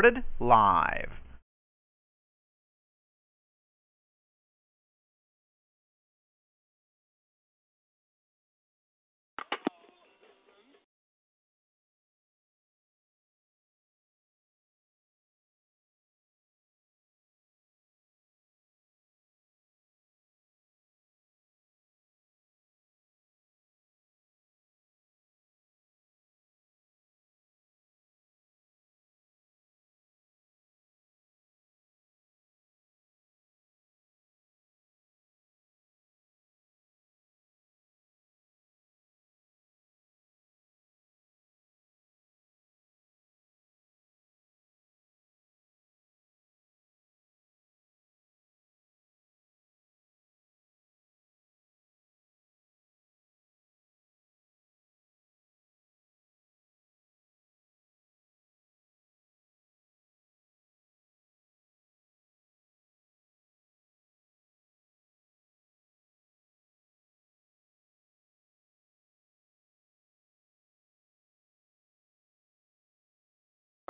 Recorded live.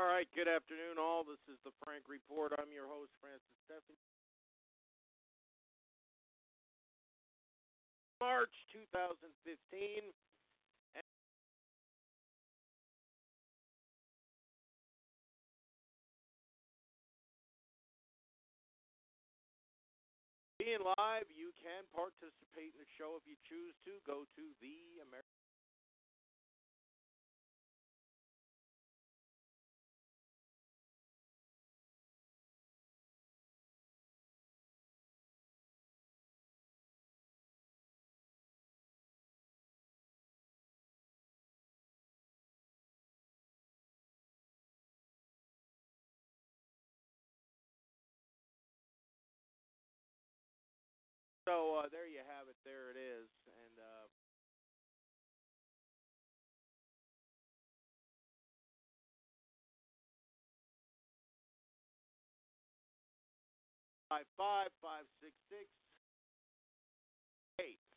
All right, good afternoon, all. This is the Frank Report. I'm your host, Francis Steffen. March 2015. Being live, you can participate in the show if you choose to. Go to the American. Uh, there you have it. There it is. And uh, five five five six six eight.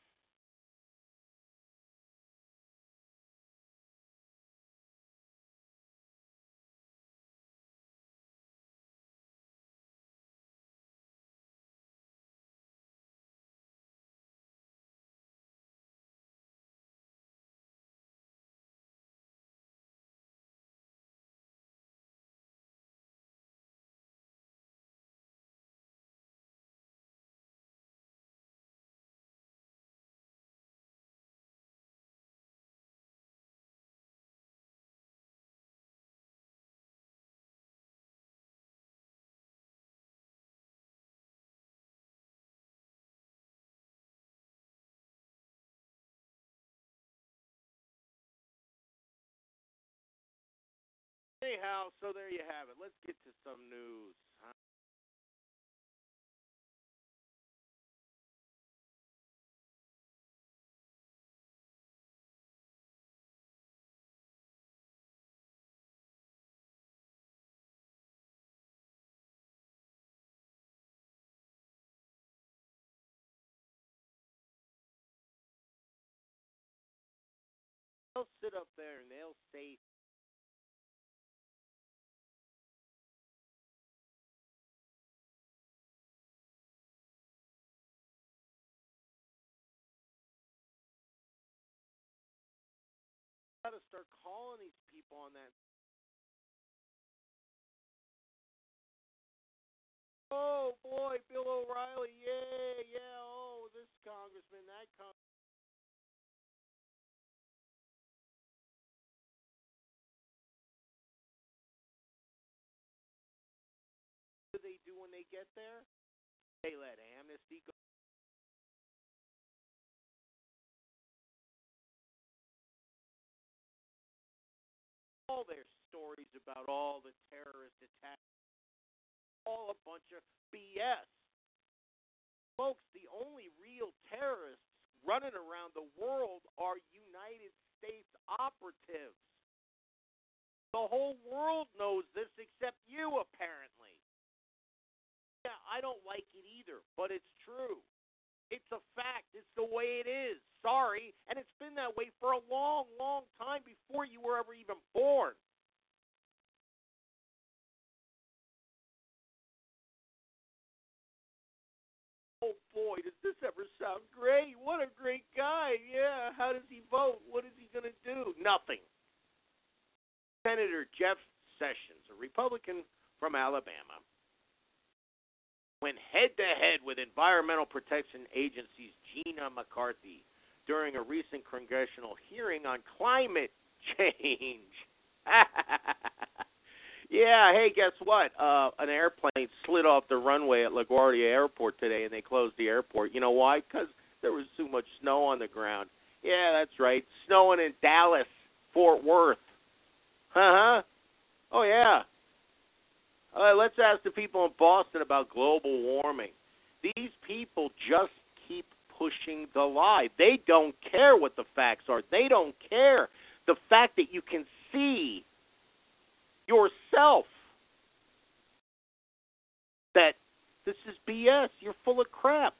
Anyhow, so there you have it. Let's get to some news. They'll sit up there and they'll say start calling these people on that. Oh boy, Bill O'Reilly, yeah, yeah. Oh, this congressman, that con. What do they do when they get there? They let amnesty go. Their stories about all the terrorist attacks, all a bunch of BS. Folks, the only real terrorists running around the world are United States operatives. The whole world knows this except you, apparently. Yeah, I don't like it either, but it's true. It's a fact. It's the way it is. Sorry. And it's been that way for a long, long time before you were ever even born. Oh boy, does this ever sound great? What a great guy. Yeah, how does he vote? What is he going to do? Nothing. Senator Jeff Sessions, a Republican from Alabama, went head to head with Environmental Protection Agency's Gina McCarthy during a recent congressional hearing on climate change. yeah, hey, guess what? Uh, an airplane slid off the runway at LaGuardia Airport today, and they closed the airport. You know why? Because there was too much snow on the ground. Yeah, that's right. Snowing in Dallas, Fort Worth. Uh huh. Oh, yeah. Uh, let's ask the people in Boston about global warming. These people just keep pushing the lie. They don't care what the facts are. They don't care the fact that you can see yourself that this is BS. You're full of crap.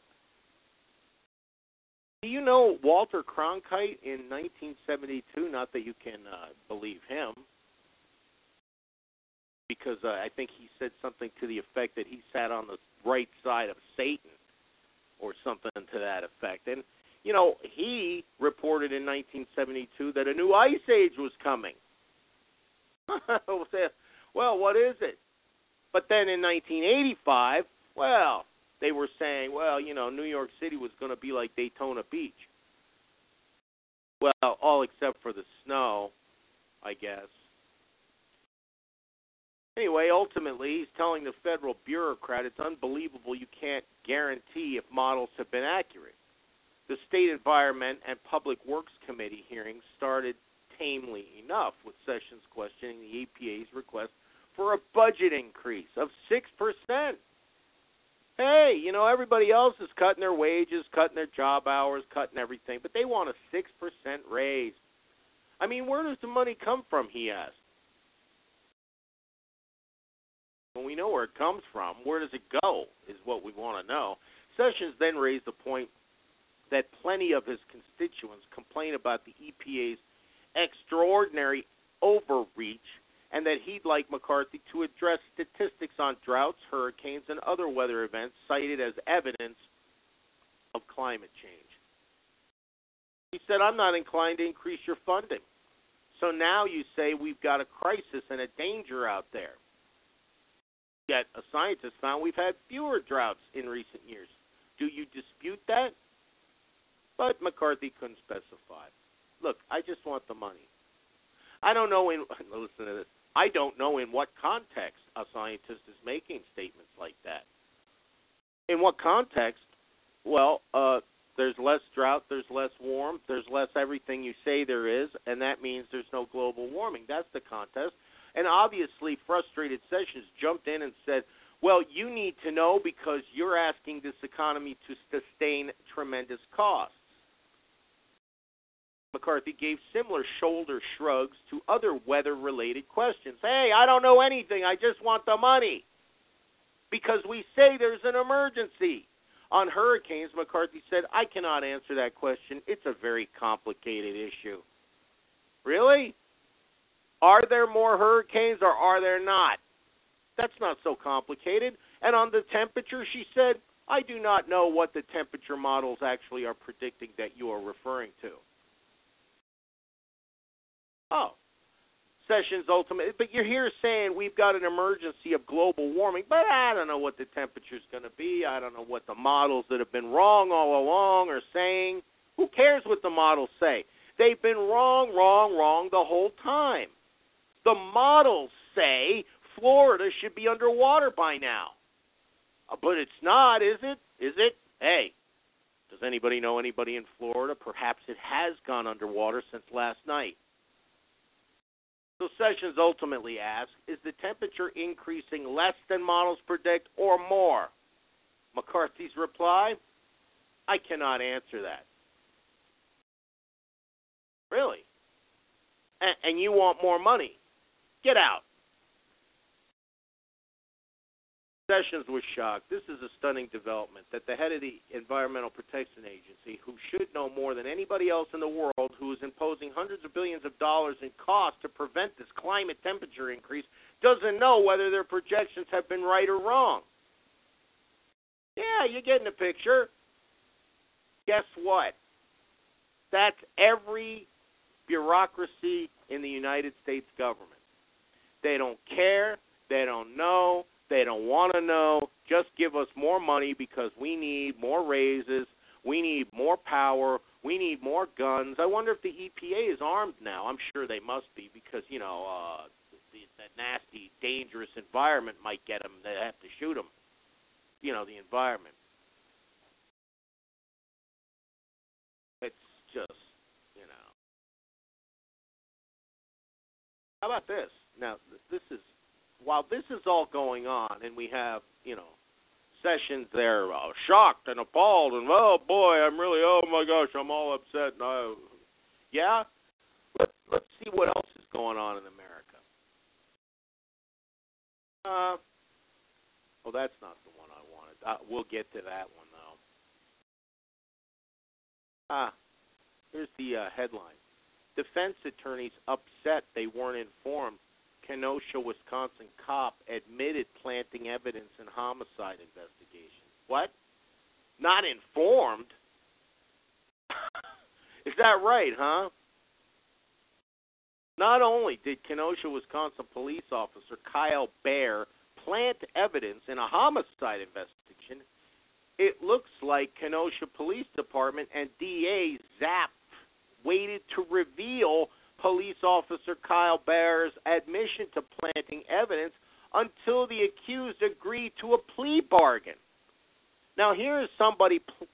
Do you know Walter Cronkite in 1972? Not that you can uh, believe him, because uh, I think he said something to the effect that he sat on the right side of Satan or something to that effect. And, you know, he reported in 1972 that a new ice age was coming. well, what is it? But then in 1985, well, they were saying, well, you know, New York City was going to be like Daytona Beach. Well, all except for the snow, I guess. Anyway, ultimately, he's telling the federal bureaucrat it's unbelievable you can't guarantee if models have been accurate. The Senate Environment and Public Works Committee hearings started tamely enough, with Sessions questioning the EPA's request for a budget increase of 6%. Hey, you know, everybody else is cutting their wages, cutting their job hours, cutting everything, but they want a 6% raise. I mean, where does the money come from, he asked. When we know where it comes from, where does it go, is what we want to know. Sessions then raised the point that plenty of his constituents complain about the EPA's extraordinary overreach and that he'd like McCarthy to address statistics on droughts, hurricanes, and other weather events cited as evidence of climate change. He said, I'm not inclined to increase your funding. So now you say we've got a crisis and a danger out there. Yet a scientist found we've had fewer droughts in recent years. Do you dispute that? But McCarthy couldn't specify. Look, I just want the money. I don't know in listen to this. I don't know in what context a scientist is making statements like that. In what context? Well, uh, there's less drought, there's less warmth, there's less everything you say there is, and that means there's no global warming. That's the context. And obviously, frustrated Sessions jumped in and said, well, you need to know because you're asking this economy to sustain tremendous costs. McCarthy gave similar shoulder shrugs to other weather related questions. Hey, I don't know anything. I just want the money. Because we say there's an emergency. On hurricanes, McCarthy said, I cannot answer that question. It's a very complicated issue. Really? Are there more hurricanes or are there not? That's not so complicated. And on the temperature, she said, I do not know what the temperature models actually are predicting that you are referring to. Oh. Sessions ultimate, but you're here saying we've got an emergency of global warming, but I don't know what the temperature is going to be. I don't know what the models that have been wrong all along are saying. Who cares what the models say? They've been wrong, wrong, wrong the whole time. The models say Florida should be underwater by now. Uh, but it's not, is it? Is it? Hey, does anybody know anybody in Florida? Perhaps it has gone underwater since last night. So Sessions ultimately asks, is the temperature increasing less than models predict or more? McCarthy's reply, I cannot answer that. Really? And, and you want more money? Get out. Sessions was shocked. This is a stunning development that the head of the Environmental Protection Agency, who should know more than anybody else in the world, who is imposing hundreds of billions of dollars in cost to prevent this climate temperature increase, doesn't know whether their projections have been right or wrong. Yeah, you're getting the picture. Guess what? That's every bureaucracy in the United States government. They don't care. They don't know. They don't want to know. Just give us more money because we need more raises. We need more power. We need more guns. I wonder if the EPA is armed now. I'm sure they must be because you know uh, the, that nasty, dangerous environment might get them. They have to shoot them. You know the environment. It's just you know. How about this? Now this is while this is all going on, and we have, you know, Sessions there uh, shocked and appalled, and oh boy, I'm really, oh my gosh, I'm all upset. And I, yeah, Let, let's see what else is going on in America. Uh, well, that's not the one I wanted. Uh, we'll get to that one though. Ah, here's the uh, headline: Defense attorneys upset they weren't informed Kenosha, Wisconsin cop admitted planting evidence in homicide investigation. What? Not informed? Is that right, huh? Not only did Kenosha, Wisconsin police officer Kyle Baer plant evidence in a homicide investigation, it looks like Kenosha Police Department and DA Zapf waited to reveal police officer Kyle Baer's admission to planting evidence until the accused agreed to a plea bargain. Now, here is somebody pl-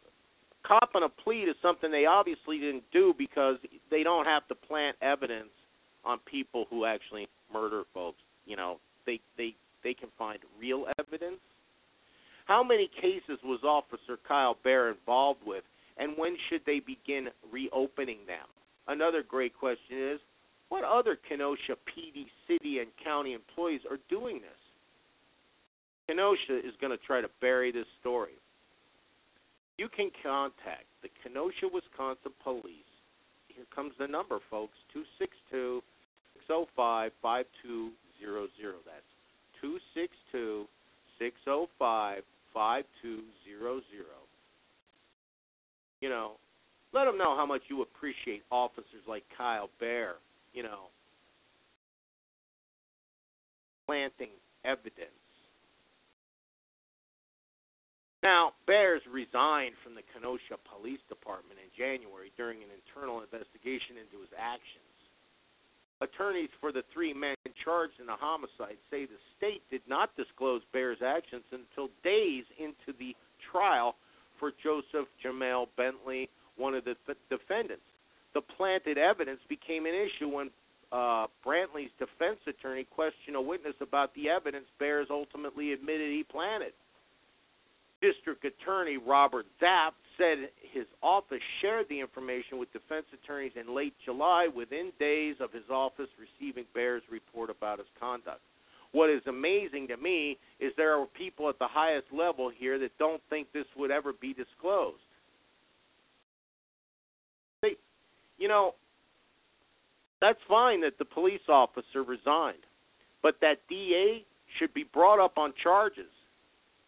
copping a plea to something they obviously didn't do because they don't have to plant evidence on people who actually murder folks. You know, they they they can find real evidence. How many cases was Officer Kyle Baer involved with, and when should they begin reopening them? Another great question is what other Kenosha PD city and county employees are doing this? Kenosha is going to try to bury this story. You can contact the Kenosha, Wisconsin police. Here comes the number, folks 262 605 5200. That's 262 605 5200. You know, let them know how much you appreciate officers like Kyle Baer, you know, planting evidence. Now, Baers resigned from the Kenosha Police Department in January during an internal investigation into his actions. Attorneys for the three men charged in the homicide say the state did not disclose Baer's actions until days into the trial for Joseph Jamel Bentley, one of the th- defendants. The planted evidence became an issue when uh, Brantley's defense attorney questioned a witness about the evidence Baers ultimately admitted he planted. District Attorney Robert Zapf said his office shared the information with defense attorneys in late July within days of his office receiving Baer's report about his conduct. What is amazing to me is there are people at the highest level here that don't think this would ever be disclosed. You know, that's fine that the police officer resigned, but that DA should be brought up on charges.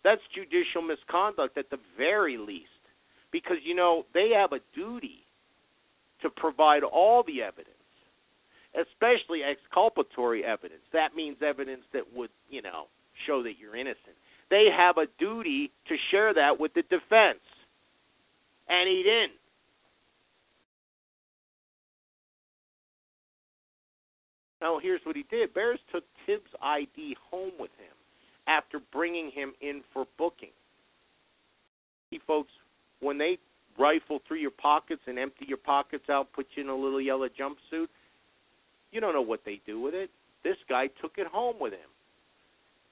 That's judicial misconduct at the very least, because you know they have a duty to provide all the evidence, especially exculpatory evidence. That means evidence that would, you know, show that you're innocent. They have a duty to share that with the defense, and he didn't. Now, here's what he did Baers took Tibbs' ID home with him after bringing him in for booking. See, folks, when they rifle through your pockets and empty your pockets out, put you in a little yellow jumpsuit, You don't know what they do with it. This guy took it home with him.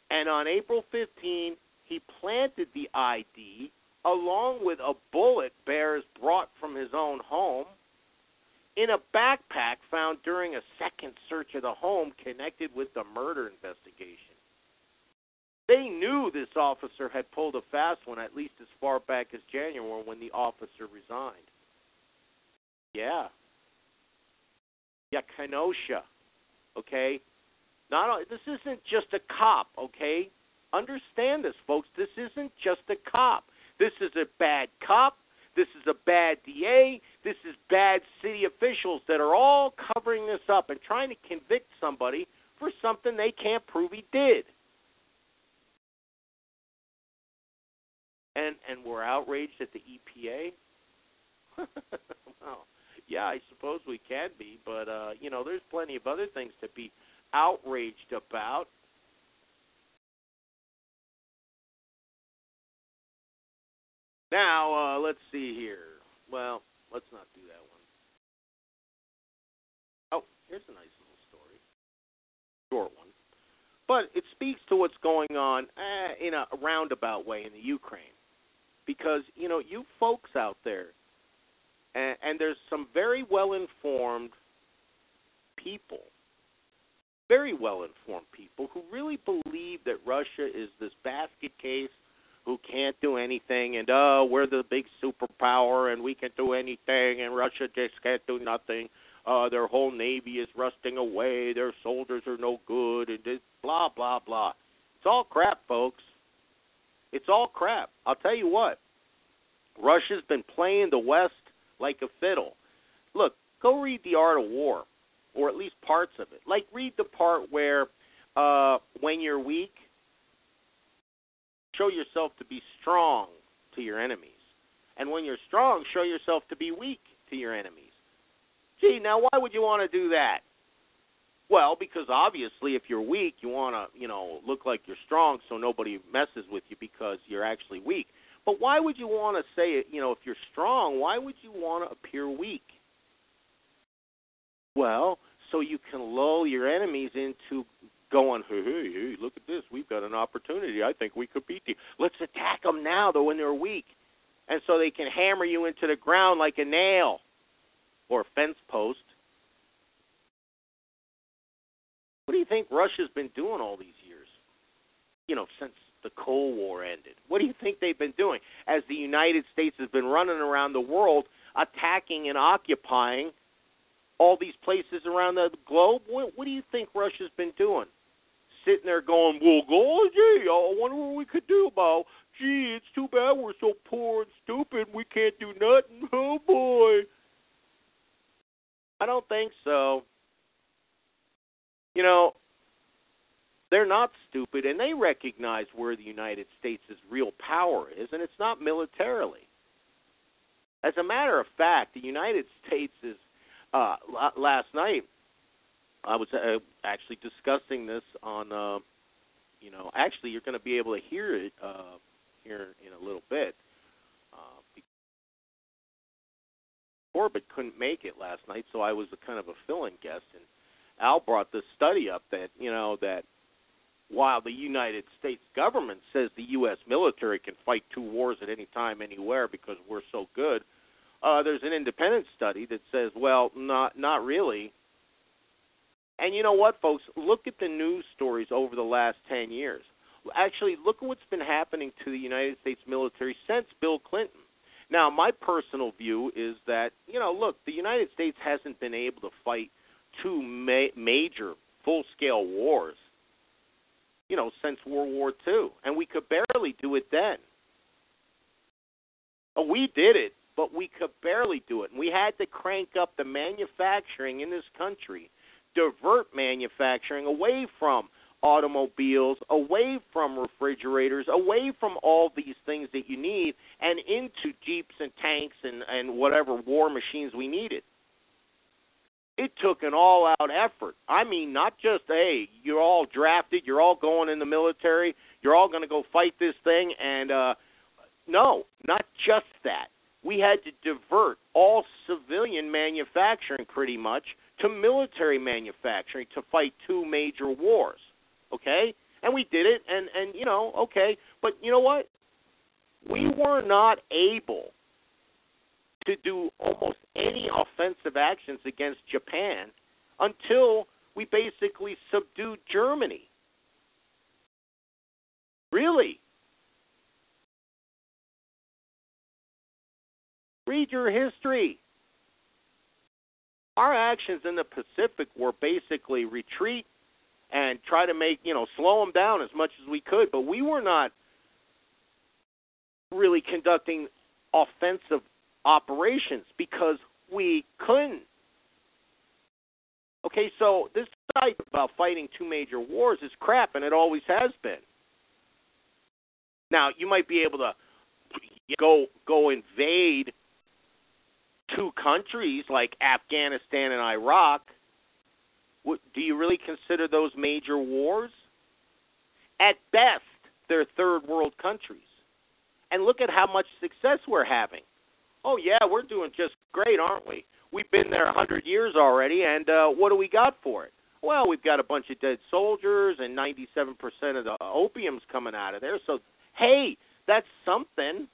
And on April 15, he planted the ID along with a bullet Bears brought from his own home in a backpack found during a second search of the home connected with the murder investigation. They knew this officer had pulled a fast one at least as far back as January when the officer resigned. Yeah. Yeah, Kenosha. Okay? Not this isn't just a cop, okay? Understand this, folks. This isn't just a cop. This is a bad cop. This is a bad DA. This is bad city officials that are all covering this up and trying to convict somebody for something they can't prove he did. And and we're outraged at the EPA. well, yeah, I suppose we can be, but uh, you know, there's plenty of other things to be outraged about. Now, uh, let's see here. Well, let's not do that one. Oh, here's a nice little story. Short one. But it speaks to what's going on eh, in a roundabout way in the Ukraine. Because, you know, you folks out there, and, and there's some very well informed people, very well informed people who really believe that Russia is this basket case who can't do anything and oh we're the big superpower and we can do anything and Russia just can't do nothing. Uh their whole navy is rusting away, their soldiers are no good and this blah blah blah. It's all crap, folks. It's all crap. I'll tell you what. Russia's been playing the West like a fiddle. Look, go read The Art of War or at least parts of it. Like read the part where uh when you're weak show yourself to be strong to your enemies. And when you're strong, show yourself to be weak to your enemies. Gee, now why would you want to do that? Well, because obviously if you're weak, you want to, you know, look like you're strong so nobody messes with you because you're actually weak. But why would you want to say you know, if you're strong, why would you want to appear weak? Well, so you can lull your enemies into going, hey, hey, hey, look at this. We've got an opportunity. I think we could beat you. Let's attack them now, though, when they're weak. And so they can hammer you into the ground like a nail or a fence post. What do you think Russia's been doing all these years? You know, since the Cold War ended. What do you think they've been doing? As the United States has been running around the world attacking and occupying all these places around the globe, what, what do you think Russia's been doing? Sitting there going, well, go, gee, I wonder what we could do about. Gee, it's too bad we're so poor and stupid. We can't do nothing. Oh boy. I don't think so. You know, they're not stupid, and they recognize where the United States' real power is, and it's not militarily. As a matter of fact, the United States is uh, last night I was uh, actually discussing this on, uh, you know, actually you're going to be able to hear it uh, here in a little bit. Uh, Corbett couldn't make it last night, so I was a kind of a fill-in guest, and Al brought this study up that you know that while the United States government says the U.S. military can fight two wars at any time, anywhere because we're so good, uh, there's an independent study that says, well, not not really. And you know what, folks? Look at the news stories over the last 10 years. Actually, look at what's been happening to the United States military since Bill Clinton. Now, my personal view is that, you know, look, the United States hasn't been able to fight two ma- major full scale wars, you know, since World War II. And we could barely do it then. Oh, we did it, but we could barely do it. And we had to crank up the manufacturing in this country divert manufacturing away from automobiles, away from refrigerators, away from all these things that you need, and into jeeps and tanks and, and whatever war machines we needed. It took an all out effort. I mean, not just, hey, you're all drafted, you're all going in the military, you're all going to go fight this thing, and uh, no, not just that. We had to divert all civilian manufacturing pretty much to military manufacturing to fight two major wars. Okay? And we did it and and you know, okay, but you know what? We were not able to do almost any offensive actions against Japan until we basically subdued Germany. Really? Read your history. Our actions in the Pacific were basically retreat and try to make, you know, slow them down as much as we could, but we were not really conducting offensive operations because we couldn't. Okay, so this side about fighting two major wars is crap, and it always has been. Now, you might be able to go go invade two countries like Afghanistan and Iraq, do you really consider those major wars? At best, they're third world countries. And look at how much success we're having. Oh, yeah, we're doing just great, aren't we? We've been there a 100 years already, and uh, what do we got for it? Well, we've got a bunch of dead soldiers, and 97% of the opium's coming out of there. So, hey, that's something.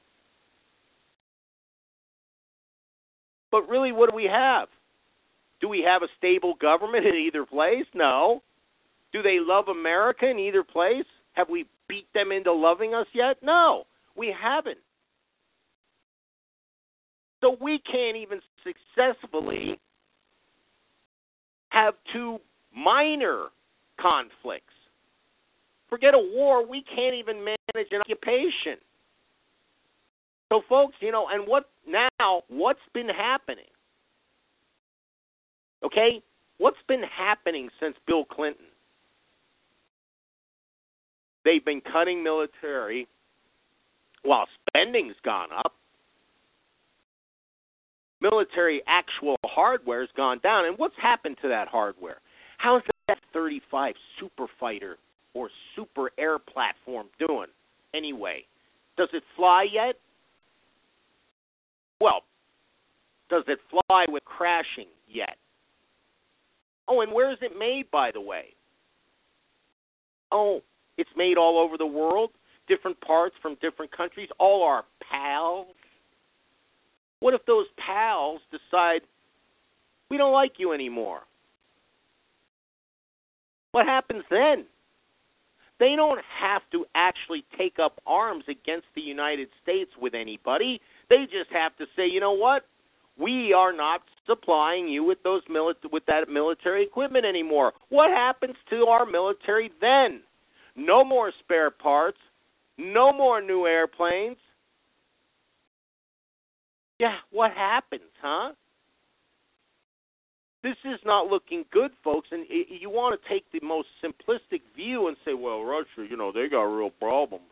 But really, what do we have? Do we have a stable government in either place? No. Do they love America in either place? Have we beat them into loving us yet? No, we haven't. So we can't even successfully have two minor conflicts. Forget a war, we can't even manage an occupation. So, folks, you know, and what now, what's been happening? Okay? What's been happening since Bill Clinton? They've been cutting military while spending's gone up. Military actual hardware's gone down. And what's happened to that hardware? How's that 35 Super Fighter or Super Air platform doing anyway? Does it fly yet? Well, does it fly with crashing yet? Oh, and where is it made, by the way? Oh, it's made all over the world, different parts from different countries, all our pals. What if those pals decide we don't like you anymore? What happens then? They don't have to actually take up arms against the United States with anybody. They just have to say, you know what? We are not supplying you with those mili- with that military equipment anymore. What happens to our military then? No more spare parts, no more new airplanes. Yeah, what happens, huh? This is not looking good, folks. And you want to take the most simplistic view and say, well, Russia, you know, they got real problems.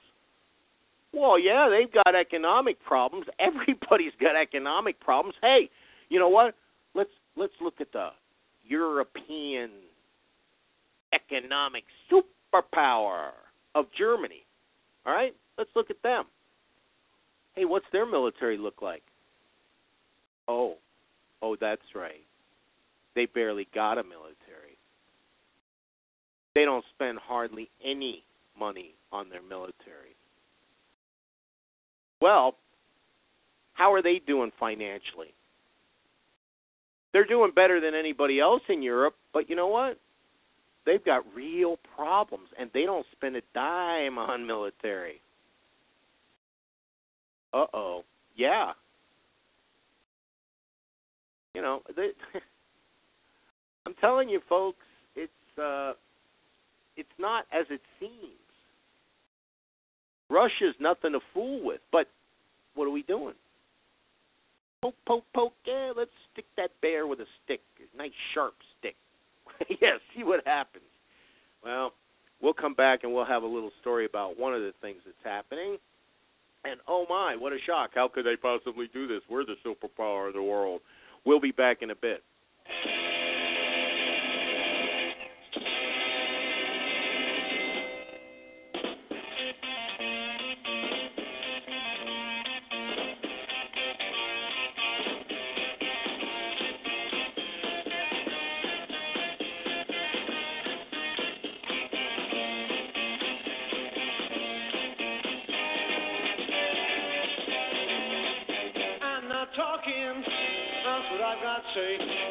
Well, yeah, they've got economic problems. Everybody's got economic problems. Hey, you know what? Let's let's look at the European economic superpower of Germany. All right? Let's look at them. Hey, what's their military look like? Oh. Oh, that's right. They barely got a military. They don't spend hardly any money on their military. Well, how are they doing financially? They're doing better than anybody else in Europe, but you know what? They've got real problems and they don't spend a dime on military. Uh oh. Yeah. You know, they, I'm telling you folks, it's uh it's not as it seems. Russia's nothing to fool with. But what are we doing? Poke, poke, poke. Yeah, let's stick that bear with a stick, a nice sharp stick. yeah, see what happens. Well, we'll come back and we'll have a little story about one of the things that's happening. And oh my, what a shock. How could they possibly do this? We're the superpower of the world. We'll be back in a bit. I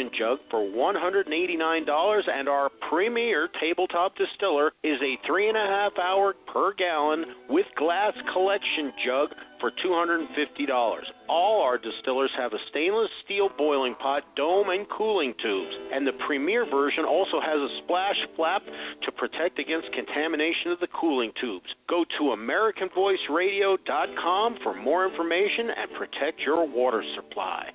collection jug for $189. And our premier tabletop distiller is a three and a half hour per gallon with glass collection jug for $250. All our distillers have a stainless steel boiling pot, dome, and cooling tubes. And the premier version also has a splash flap to protect against contamination of the cooling tubes. Go to AmericanVoiceRadio.com for more information and protect your water supply.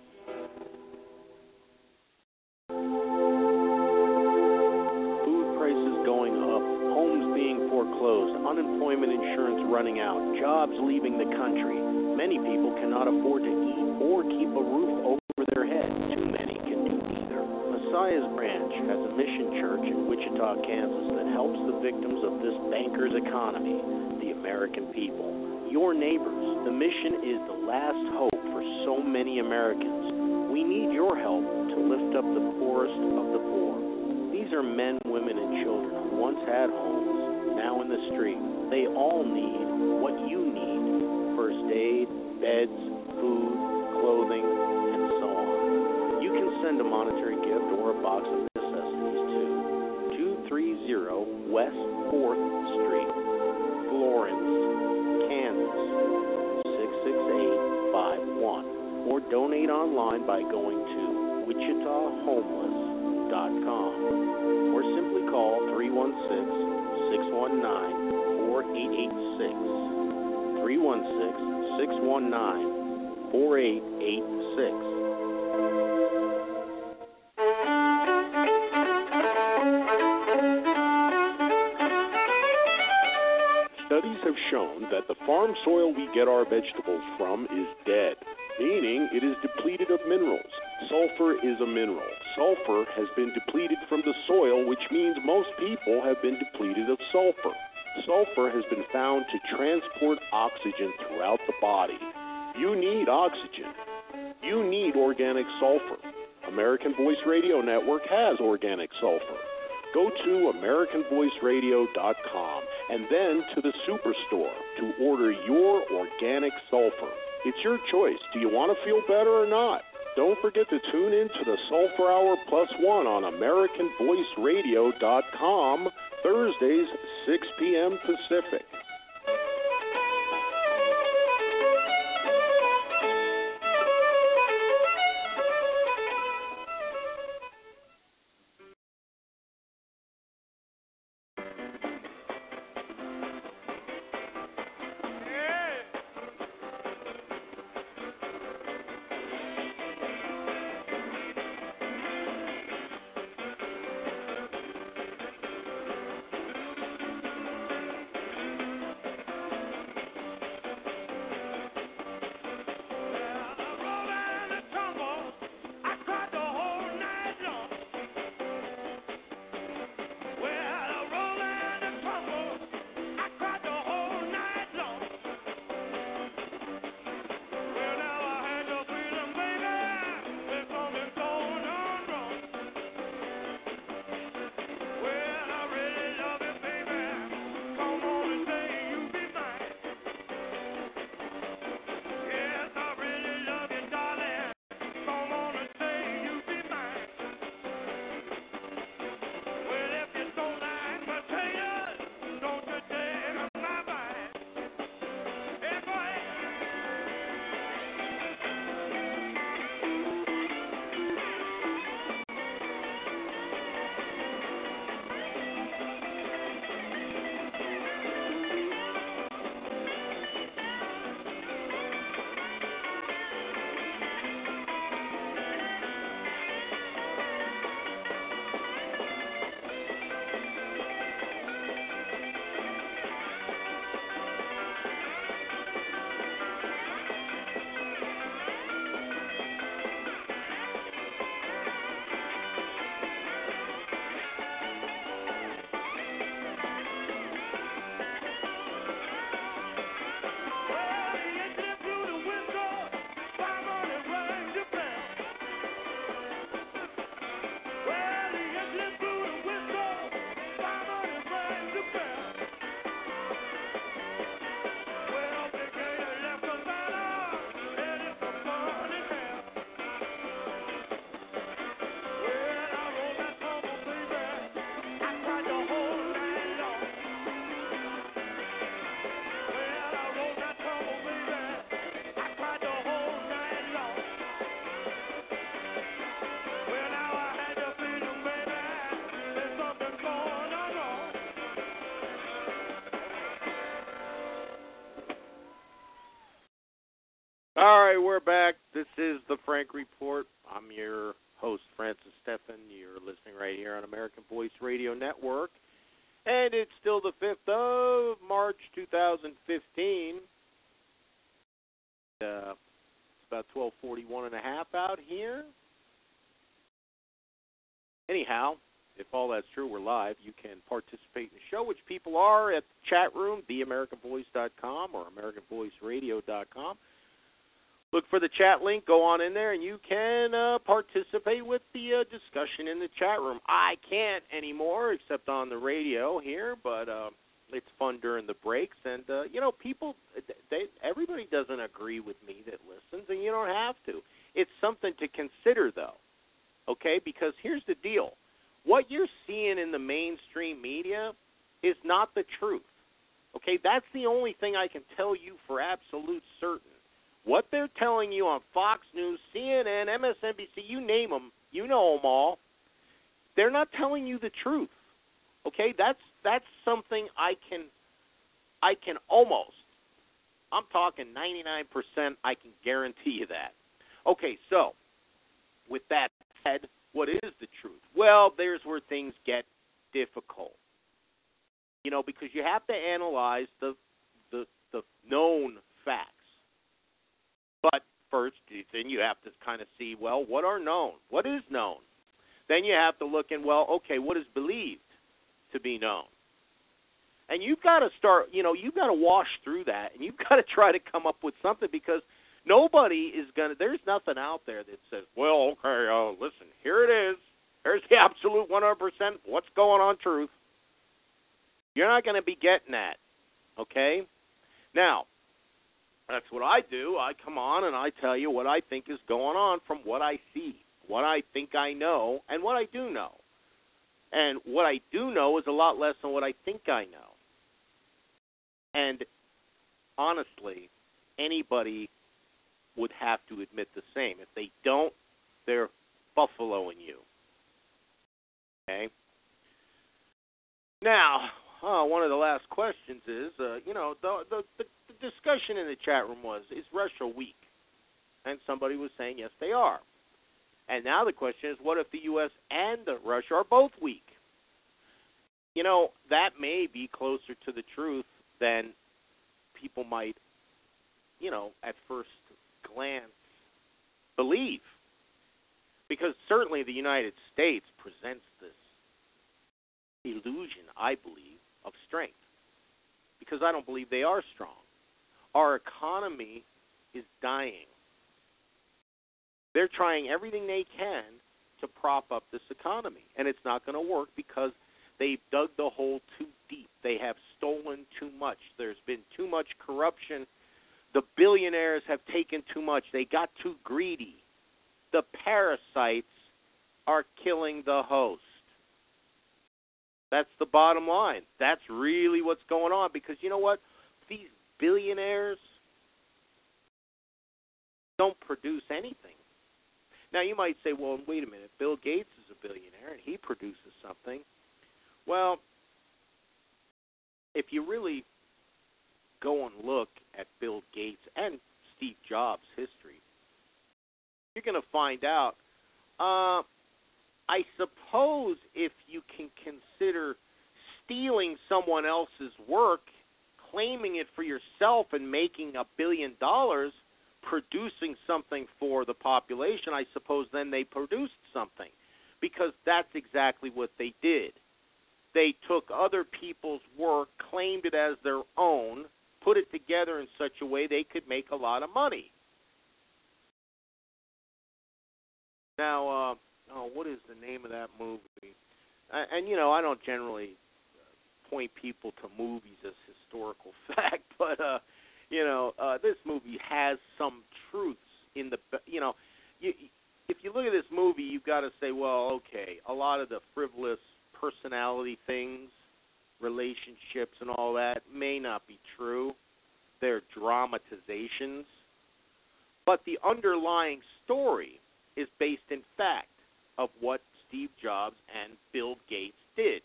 Unemployment insurance running out, jobs leaving the country. Many people cannot afford to eat or keep a roof over their head. Too many can do neither. Messiah's Branch has a mission church in Wichita, Kansas that helps the victims of this banker's economy, the American people. Your neighbors. The mission is the last hope for so many Americans. We need your help to lift up the poorest of the poor. These are men, women, and children who once had homes, now in the street. They all need what you need first aid, beds, food, clothing, and so on. You can send a monetary gift or a box of necessities to 230 West 4th Street, Florence, Kansas 66851, or donate online by going to wichitahomeless.com or simply call 316-619-4886. 316-619-4886. Studies have shown that the farm soil we get our vegetables from is dead, meaning it is depleted of minerals. Sulfur is a mineral. Sulfur has been depleted from the soil, which means most people have been depleted of sulfur. Sulfur has been found to transport oxygen throughout the body. You need oxygen. You need organic sulfur. American Voice Radio Network has organic sulfur. Go to AmericanVoiceRadio.com and then to the Superstore to order your organic sulfur. It's your choice. Do you want to feel better or not? Don't forget to tune in to the Sulfur Hour Plus One on AmericanVoiceRadio.com Thursdays, 6 p.m. Pacific. All right, we're back. This is the Frank Report. I'm your host, Francis Steffen. You're listening right here on American Voice Radio Network. And it's still the 5th of March 2015. Uh, it's about 1241 and a half out here. Anyhow, if all that's true, we're live. You can participate in the show, which people are at the chat room, theamericanvoice.com or americanvoiceradio.com look for the chat link, go on in there, and you can uh, participate with the uh, discussion in the chat room. I can't anymore, except on the radio here, but uh, it's fun during the breaks. And uh, you know, people, they, everybody doesn't agree with me that listens, and you don't have to. It's something to consider, though. Okay, because here's the deal: what you're seeing in the mainstream media is not the truth. Okay, that's the only thing I can tell you for absolute certain what they're telling you on Fox News, CNN, MSNBC, you name them, you know them all. They're not telling you the truth. Okay, that's that's something I can I can almost I'm talking 99% I can guarantee you that. Okay, so with that said, what is the truth? Well, there's where things get difficult. You know, because you have to analyze the the the known facts. But first, then you have to kind of see, well, what are known? What is known? Then you have to look in, well, okay, what is believed to be known? And you've got to start, you know, you've got to wash through that, and you've got to try to come up with something because nobody is going to, there's nothing out there that says, well, okay, uh, listen, here it is. Here's the absolute 100% what's going on truth. You're not going to be getting that, okay? Now, That's what I do. I come on and I tell you what I think is going on from what I see, what I think I know, and what I do know. And what I do know is a lot less than what I think I know. And honestly, anybody would have to admit the same. If they don't, they're buffaloing you. Okay? Now, uh, one of the last questions is, uh, you know, the, the the the discussion in the chat room was, is Russia weak? And somebody was saying, yes, they are. And now the question is, what if the U.S. and Russia are both weak? You know, that may be closer to the truth than people might, you know, at first glance believe. Because certainly the United States presents this illusion, I believe, of strength. Because I don't believe they are strong. Our economy is dying. They're trying everything they can to prop up this economy, and it's not going to work because they've dug the hole too deep. They have stolen too much. There's been too much corruption. The billionaires have taken too much. They got too greedy. The parasites are killing the host. That's the bottom line. That's really what's going on because you know what? These billionaires don't produce anything. Now you might say, well, wait a minute. Bill Gates is a billionaire and he produces something. Well, if you really go and look at Bill Gates and Steve Jobs' history, you're going to find out. Uh, I suppose if you can consider stealing someone else's work, claiming it for yourself, and making a billion dollars producing something for the population, I suppose then they produced something. Because that's exactly what they did. They took other people's work, claimed it as their own, put it together in such a way they could make a lot of money. Now, uh, oh, what is the name of that movie? Uh, and you know, I don't generally point people to movies as historical fact, but uh, you know, uh, this movie has some truths in the. You know, you, if you look at this movie, you've got to say, well, okay, a lot of the frivolous personality things, relationships, and all that may not be true. They're dramatizations. But the underlying story is based in fact of what Steve Jobs and Bill Gates did.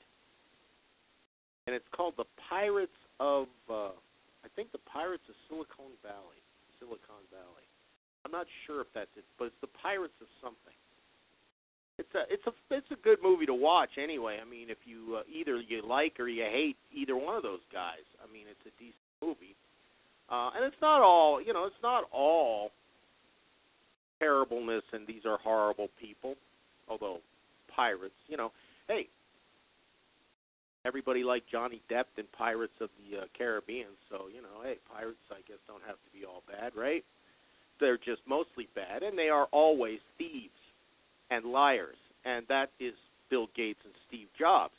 And it's called The Pirates of, uh, I think The Pirates of Silicon Valley. Silicon Valley. I'm not sure if that's it, but it's The Pirates of something. It's a it's a it's a good movie to watch anyway. I mean, if you uh, either you like or you hate either one of those guys, I mean, it's a decent movie. Uh, and it's not all you know. It's not all terribleness and these are horrible people. Although pirates, you know, hey, everybody liked Johnny Depp in Pirates of the uh, Caribbean, so you know, hey, pirates I guess don't have to be all bad, right? They're just mostly bad, and they are always thieves and liars, and that is Bill Gates and Steve Jobs.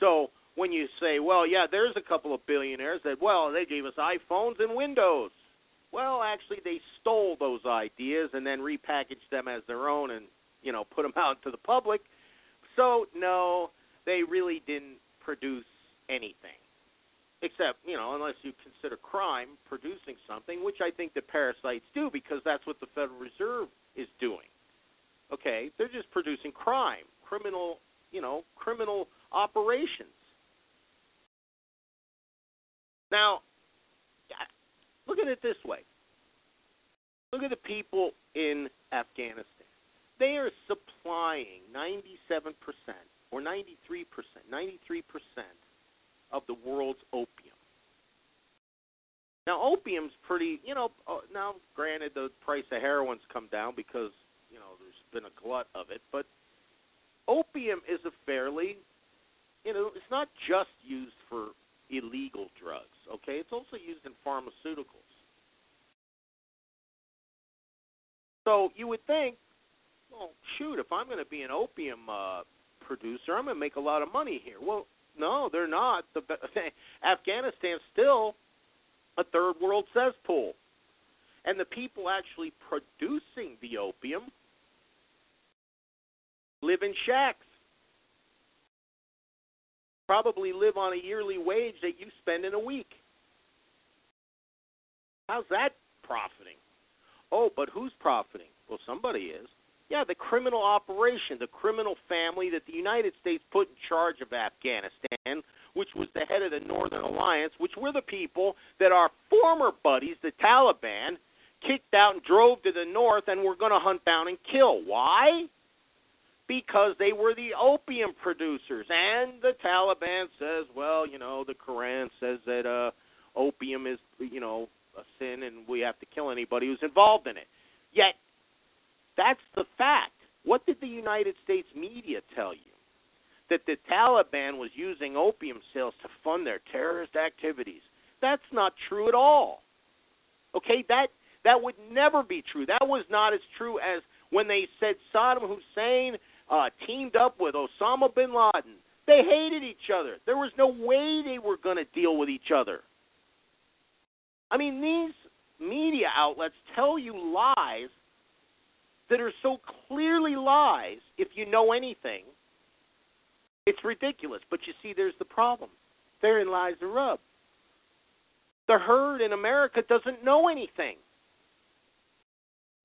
So when you say, well, yeah, there's a couple of billionaires that, well, they gave us iPhones and Windows. Well, actually, they stole those ideas and then repackaged them as their own and you know put them out to the public. So no, they really didn't produce anything, except you know unless you consider crime producing something, which I think the parasites do because that's what the Federal Reserve is doing. Okay, they're just producing crime, criminal, you know, criminal operations. Now, look at it this way. Look at the people in Afghanistan. They are supplying 97% or 93%, 93% of the world's opium. Now, opium's pretty, you know, uh, now granted the price of heroin's come down because, you know, there's been a glut of it, but opium is a fairly, you know, it's not just used for illegal drugs, okay? It's also used in pharmaceuticals. So you would think, well, shoot, if I'm going to be an opium uh, producer, I'm going to make a lot of money here. Well, no, they're not. The Afghanistan's still a third world cesspool. And the people actually producing the opium live in shacks. Probably live on a yearly wage that you spend in a week. How's that profiting? Oh, but who's profiting? Well, somebody is. Yeah, the criminal operation, the criminal family that the United States put in charge of Afghanistan, which was the head of the Northern Alliance, which were the people that our former buddies, the Taliban, kicked out and drove to the north and were going to hunt down and kill. Why? Because they were the opium producers. And the Taliban says, well, you know, the Quran says that uh, opium is, you know, a sin and we have to kill anybody who's involved in it. Yet, that's the fact. What did the United States media tell you? That the Taliban was using opium sales to fund their terrorist activities. That's not true at all. Okay, that that would never be true. That was not as true as when they said Saddam Hussein uh, teamed up with Osama bin Laden. They hated each other. There was no way they were going to deal with each other. I mean, these media outlets tell you lies that are so clearly lies if you know anything. It's ridiculous. But you see, there's the problem. Therein lies the rub. The herd in America doesn't know anything.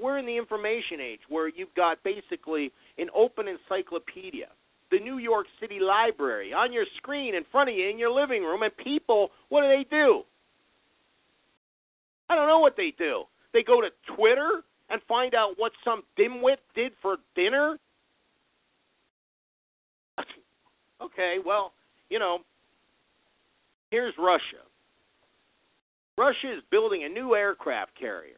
We're in the information age where you've got basically an open encyclopedia, the New York City Library on your screen in front of you in your living room, and people, what do they do? I don't know what they do. They go to Twitter and find out what some dimwit did for dinner? okay, well, you know, here's Russia. Russia is building a new aircraft carrier.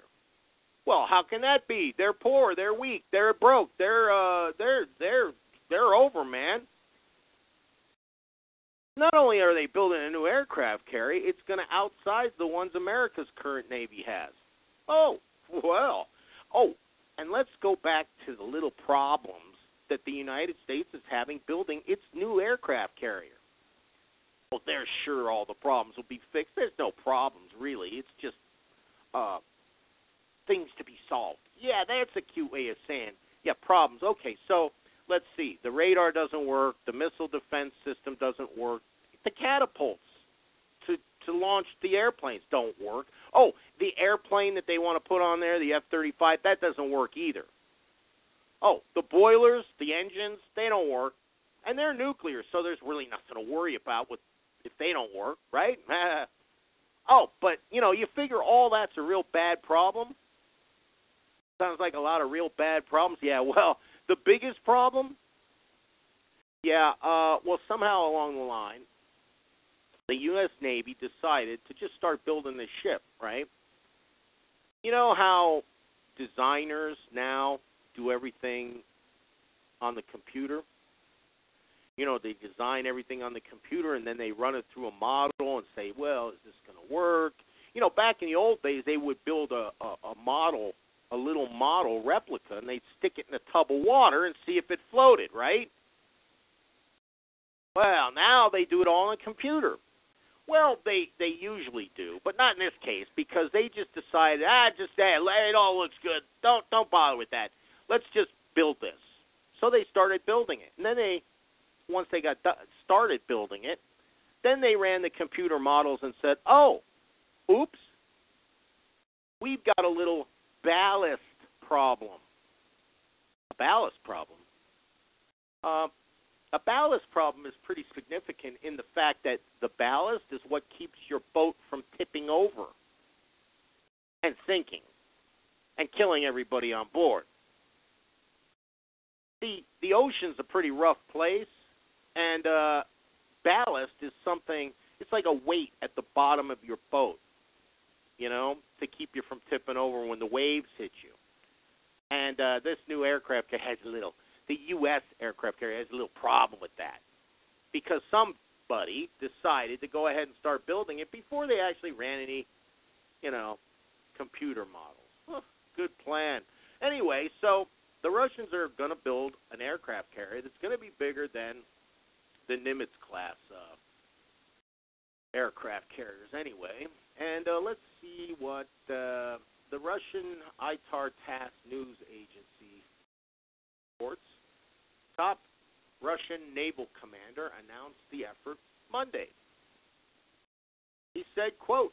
Well, how can that be? They're poor, they're weak, they're broke, they're uh they're they're they're over, man. Not only are they building a new aircraft carrier, it's going to outsize the ones America's current Navy has. Oh, well. Oh, and let's go back to the little problems that the United States is having building its new aircraft carrier. Well, they're sure all the problems will be fixed. There's no problems, really. It's just uh, things to be solved. Yeah, that's a cute way of saying, yeah, problems. Okay, so let's see. The radar doesn't work. The missile defense system doesn't work. The catapults to launch the airplanes don't work. Oh, the airplane that they want to put on there, the F-35, that doesn't work either. Oh, the boilers, the engines, they don't work, and they're nuclear, so there's really nothing to worry about with if they don't work, right? oh, but you know, you figure all that's a real bad problem. Sounds like a lot of real bad problems. Yeah, well, the biggest problem, yeah, uh, well, somehow along the line, the U.S. Navy decided to just start building this ship, right? You know how designers now do everything on the computer? You know, they design everything on the computer and then they run it through a model and say, well, is this going to work? You know, back in the old days, they would build a, a, a model, a little model replica, and they'd stick it in a tub of water and see if it floated, right? Well, now they do it all on a computer. Well, they they usually do, but not in this case because they just decided, ah, just say it all looks good. Don't don't bother with that. Let's just build this. So they started building it, and then they, once they got started building it, then they ran the computer models and said, oh, oops, we've got a little ballast problem. A ballast problem. Uh, a ballast problem is pretty significant in the fact that the ballast is what keeps your boat from tipping over and sinking and killing everybody on board. The the ocean's a pretty rough place, and uh, ballast is something. It's like a weight at the bottom of your boat, you know, to keep you from tipping over when the waves hit you. And uh, this new aircraft has a little the U.S. aircraft carrier has a little problem with that because somebody decided to go ahead and start building it before they actually ran any, you know, computer models. Well, good plan. Anyway, so the Russians are going to build an aircraft carrier that's going to be bigger than the Nimitz class uh, aircraft carriers, anyway. And uh, let's see what uh, the Russian ITAR TASS news agency reports top Russian naval commander announced the effort Monday. He said, quote,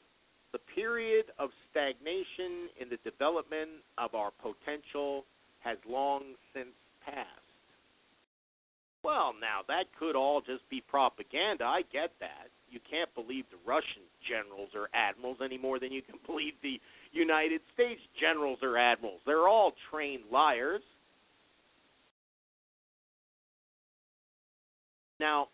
the period of stagnation in the development of our potential has long since passed. Well, now that could all just be propaganda. I get that. You can't believe the Russian generals or admirals any more than you can believe the United States generals or admirals. They're all trained liars. Now,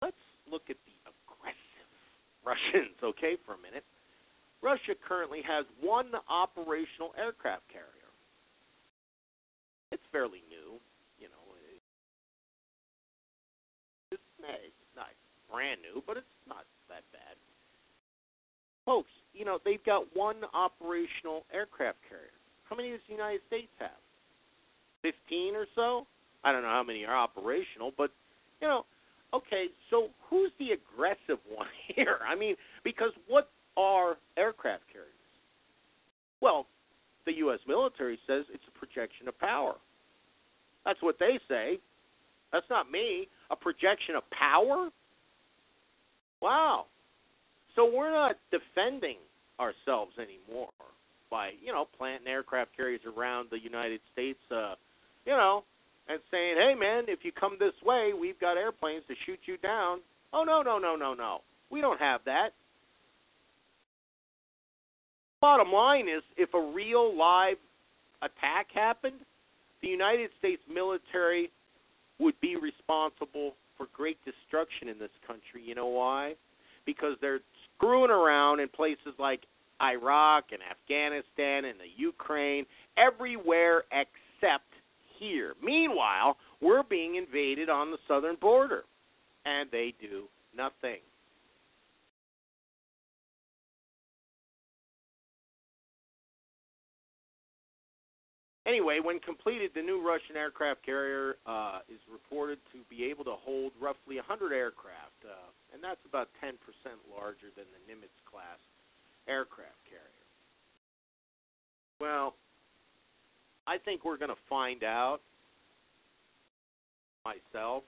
let's look at the aggressive Russians, okay, for a minute. Russia currently has one operational aircraft carrier. It's fairly new, you know. It's, not brand new, but it's not that bad. Folks, you know, they've got one operational aircraft carrier. How many does the United States have? 15 or so? I don't know how many are operational, but you know, okay, so who's the aggressive one here? I mean, because what are aircraft carriers? Well, the U.S. military says it's a projection of power. That's what they say. That's not me. A projection of power? Wow. So we're not defending ourselves anymore by, you know, planting aircraft carriers around the United States, uh, you know, and saying, "Hey, man, if you come this way, we've got airplanes to shoot you down." Oh no, no, no, no, no. We don't have that. Bottom line is, if a real live attack happened, the United States military would be responsible for great destruction in this country. You know why? Because they're screwing around in places like Iraq and Afghanistan and the Ukraine, everywhere except here. Meanwhile, we're being invaded on the southern border, and they do nothing. Anyway, when completed, the new Russian aircraft carrier uh, is reported to be able to hold roughly 100 aircraft, uh, and that's about 10% larger than the Nimitz class aircraft carrier. Well, I think we're going to find out myself.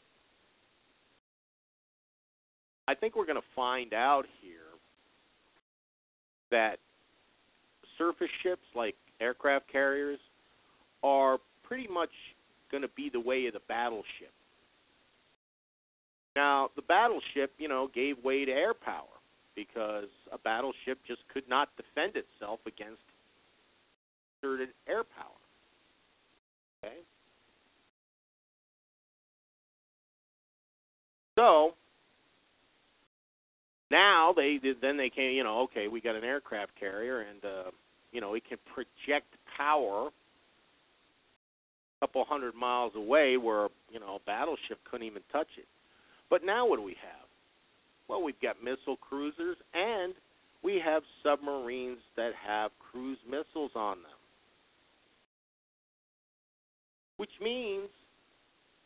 I think we're going to find out here that surface ships like aircraft carriers are pretty much going to be the way of the battleship. Now, the battleship, you know, gave way to air power because a battleship just could not defend itself against certain air power. Okay. So now they then they can you know okay we got an aircraft carrier and uh, you know it can project power a couple hundred miles away where you know a battleship couldn't even touch it. But now what do we have? Well, we've got missile cruisers and we have submarines that have cruise missiles on them. Which means,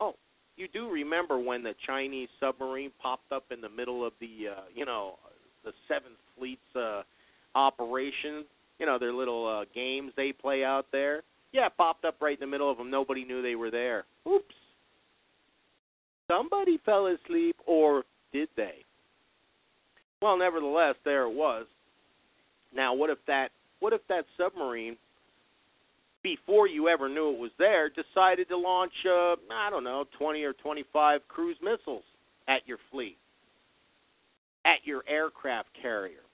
oh, you do remember when the Chinese submarine popped up in the middle of the, uh, you know, the Seventh Fleet's uh, operation. You know, their little uh, games they play out there. Yeah, popped up right in the middle of them. Nobody knew they were there. Oops. Somebody fell asleep, or did they? Well, nevertheless, there it was. Now, what if that what if that submarine before you ever knew it was there, decided to launch, uh, I don't know, 20 or 25 cruise missiles at your fleet, at your aircraft carrier.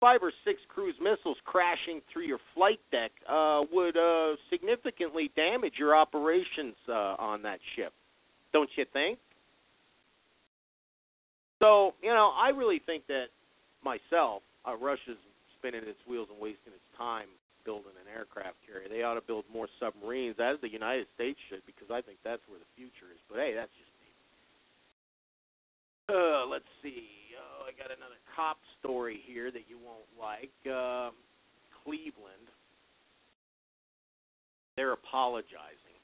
Five or six cruise missiles crashing through your flight deck uh, would uh, significantly damage your operations uh, on that ship, don't you think? So, you know, I really think that myself, uh, Russia's spinning its wheels and wasting its time building an aircraft carrier. They ought to build more submarines, as the United States should, because I think that's where the future is. But hey, that's just me. Uh, let's see. Oh, I got another cop story here that you won't like. Uh, Cleveland. They're apologizing.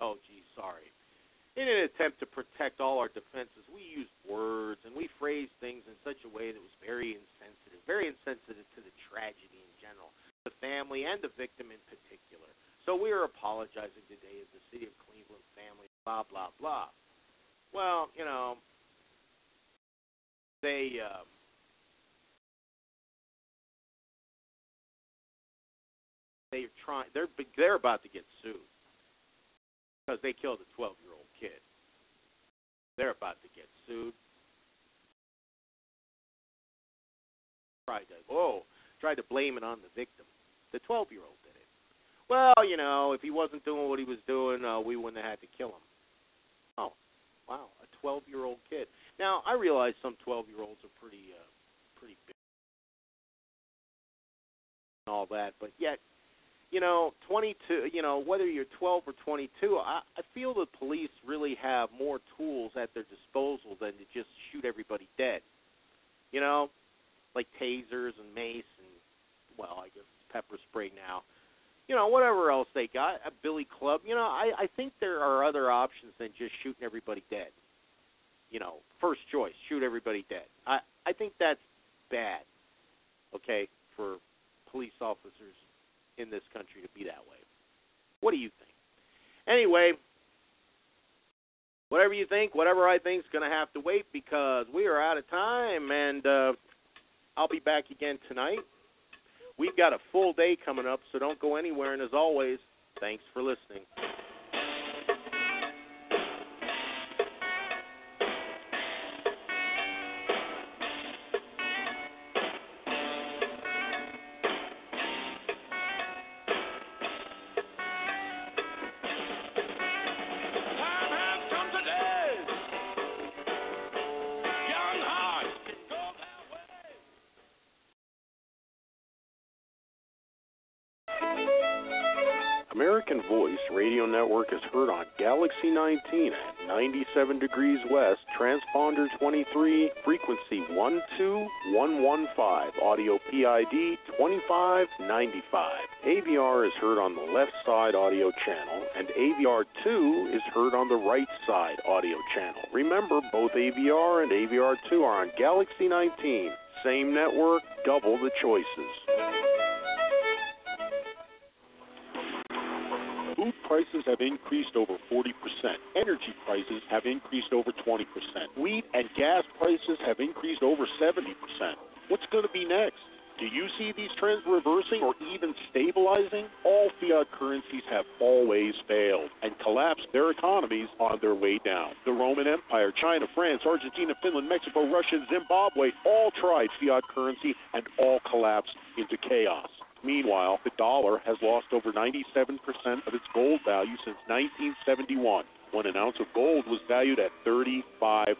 Oh, gee, sorry. in an attempt to protect all our defenses, we used words and we phrased things in such a way that was very insensitive, very insensitive to the tragedy in general, the family and the victim in particular. So we are apologizing today as the city of Cleveland family, blah blah blah. Well, you know, they. Uh, they're trying. They're they're about to get sued because they killed a 12 year old kid. They're about to get sued. Tried to oh, tried to blame it on the victim. The 12 year old did it. Well, you know, if he wasn't doing what he was doing, uh, we wouldn't have had to kill him. Oh, wow, a 12 year old kid. Now I realize some 12 year olds are pretty, uh, pretty big and all that, but yet you know, 22, you know, whether you're 12 or 22, I, I feel the police really have more tools at their disposal than to just shoot everybody dead. You know, like tasers and mace and, well, I guess pepper spray now. You know, whatever else they got, a billy club. You know, I, I think there are other options than just shooting everybody dead. You know, first choice, shoot everybody dead. I, I think that's bad, okay, for police officers in this country to be that way. What do you think? Anyway, whatever you think, whatever I think is going to have to wait because we are out of time, and uh, I'll be back again tonight. We've got a full day coming up, so don't go anywhere. And as always, thanks for listening. Network is heard on Galaxy 19 at 97 degrees west, transponder 23, frequency 12115, audio PID 2595. AVR is heard on the left side audio channel, and AVR 2 is heard on the right side audio channel. Remember, both AVR and AVR 2 are on Galaxy 19. Same network, double the choices. Prices have increased over 40%. Energy prices have increased over 20%. Wheat and gas prices have increased over 70%. What's going to be next? Do you see these trends reversing or even stabilizing? All fiat currencies have always failed and collapsed their economies on their way down. The Roman Empire, China, France, Argentina, Finland, Mexico, Russia, Zimbabwe all tried fiat currency and all collapsed into chaos. Meanwhile, the dollar has lost over 97% of its gold value since 1971, when an ounce of gold was valued at $35.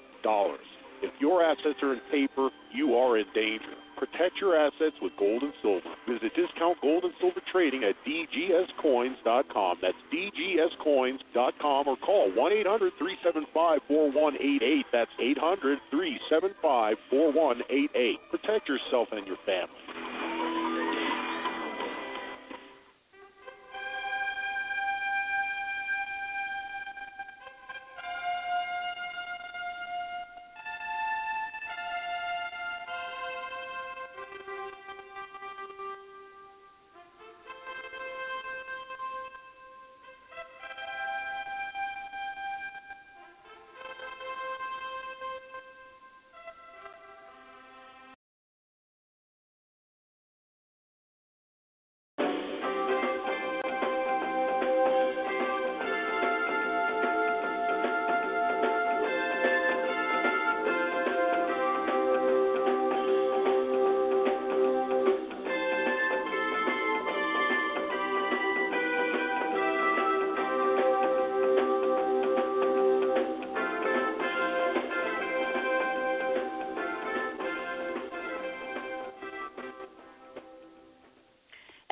If your assets are in paper, you are in danger. Protect your assets with gold and silver. Visit Discount Gold and Silver Trading at dgscoins.com. That's dgscoins.com or call 1 800 375 4188. That's 800 375 4188. Protect yourself and your family.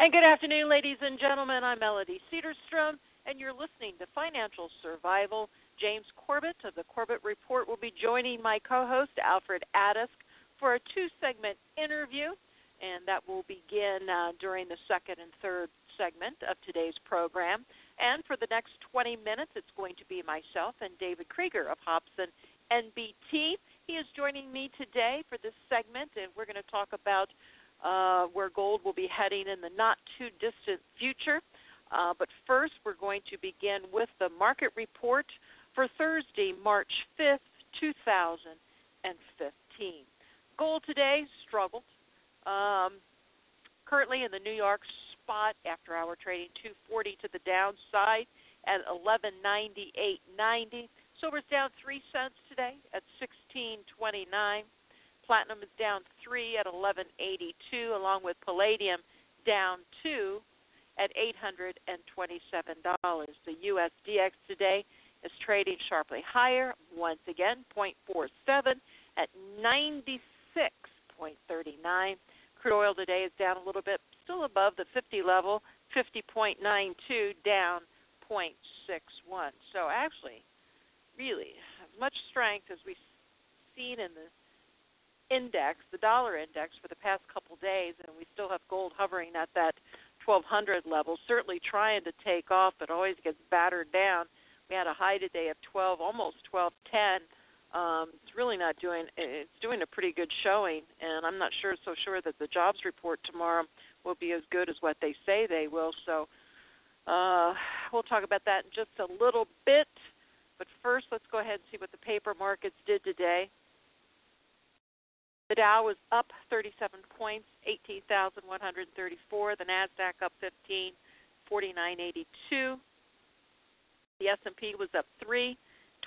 And good afternoon, ladies and gentlemen. I'm Melody Cedarstrom, and you're listening to Financial Survival. James Corbett of the Corbett Report will be joining my co host, Alfred Adask, for a two segment interview, and that will begin uh, during the second and third segment of today's program. And for the next 20 minutes, it's going to be myself and David Krieger of Hobson NBT. He is joining me today for this segment, and we're going to talk about uh, where gold will be heading in the not too distant future. Uh, but first, we're going to begin with the market report for Thursday, March 5th, 2015. Gold today struggled. Um, currently in the New York spot after hour trading 240 to the downside at 1198.90. Silver's down 3 cents today at 1629. Platinum is down 3 at 1182 along with palladium down 2 at $827. The USDX today is trading sharply higher, once again, 0.47 at 96.39. Crude oil today is down a little bit, still above the 50 level, 50.92, down 0.61. So actually, really, as much strength as we've seen in the index, the dollar index, for the past couple days, and we still have gold hovering at that 1200 level, certainly trying to take off, but always gets battered down. We had a high today of 12, almost 1210. Um, it's really not doing. It's doing a pretty good showing, and I'm not sure so sure that the jobs report tomorrow will be as good as what they say they will. So uh, we'll talk about that in just a little bit. But first, let's go ahead and see what the paper markets did today. The Dow was up 37 points, 18,134. The Nasdaq up 15, 4982. The S&P was up 3,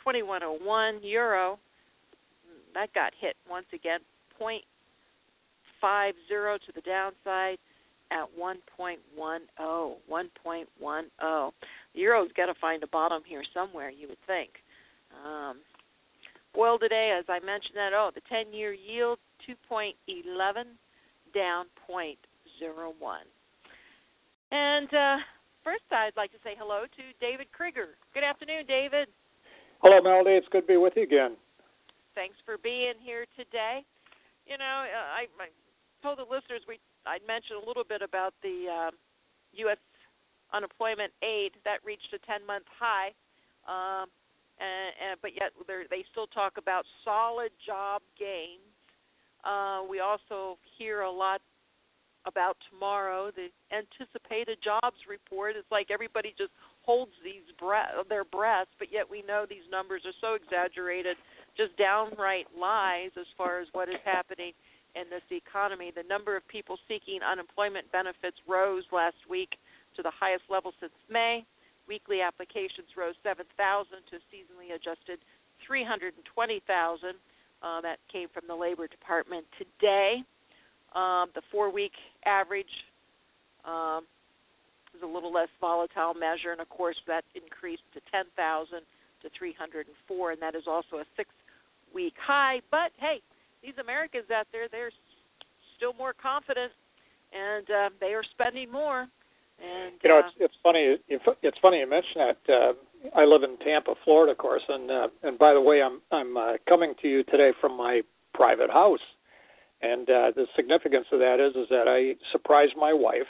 2101. Euro that got hit once again, 0.50 to the downside at 1.10. 1.10. The euro's got to find a bottom here somewhere, you would think. Um, oil today, as I mentioned that, oh, the 10-year yield 2.11, down 0.01. And uh, first, I'd like to say hello to David Krieger. Good afternoon, David. Hello, Melody. It's good to be with you again. Thanks for being here today. You know, uh, I, I told the listeners we I'd mentioned a little bit about the uh, U.S. unemployment aid that reached a 10-month high. Um, and, and, but yet they still talk about solid job gains uh, we also hear a lot about tomorrow, the anticipated jobs report. It's like everybody just holds these breath, their breaths, but yet we know these numbers are so exaggerated, just downright lies as far as what is happening in this economy. The number of people seeking unemployment benefits rose last week to the highest level since May. Weekly applications rose 7,000 to seasonally adjusted 320,000. Uh, that came from the Labor Department today. Um, the four week average um, is a little less volatile measure, and of course, that increased to 10,000 to 304, and that is also a six week high. But hey, these Americans out there, they're still more confident, and uh, they are spending more. And you know, uh, it's it's funny. It's funny you mention that. Uh, I live in Tampa, Florida, of course, and uh, and by the way, I'm I'm uh, coming to you today from my private house, and uh, the significance of that is is that I surprised my wife,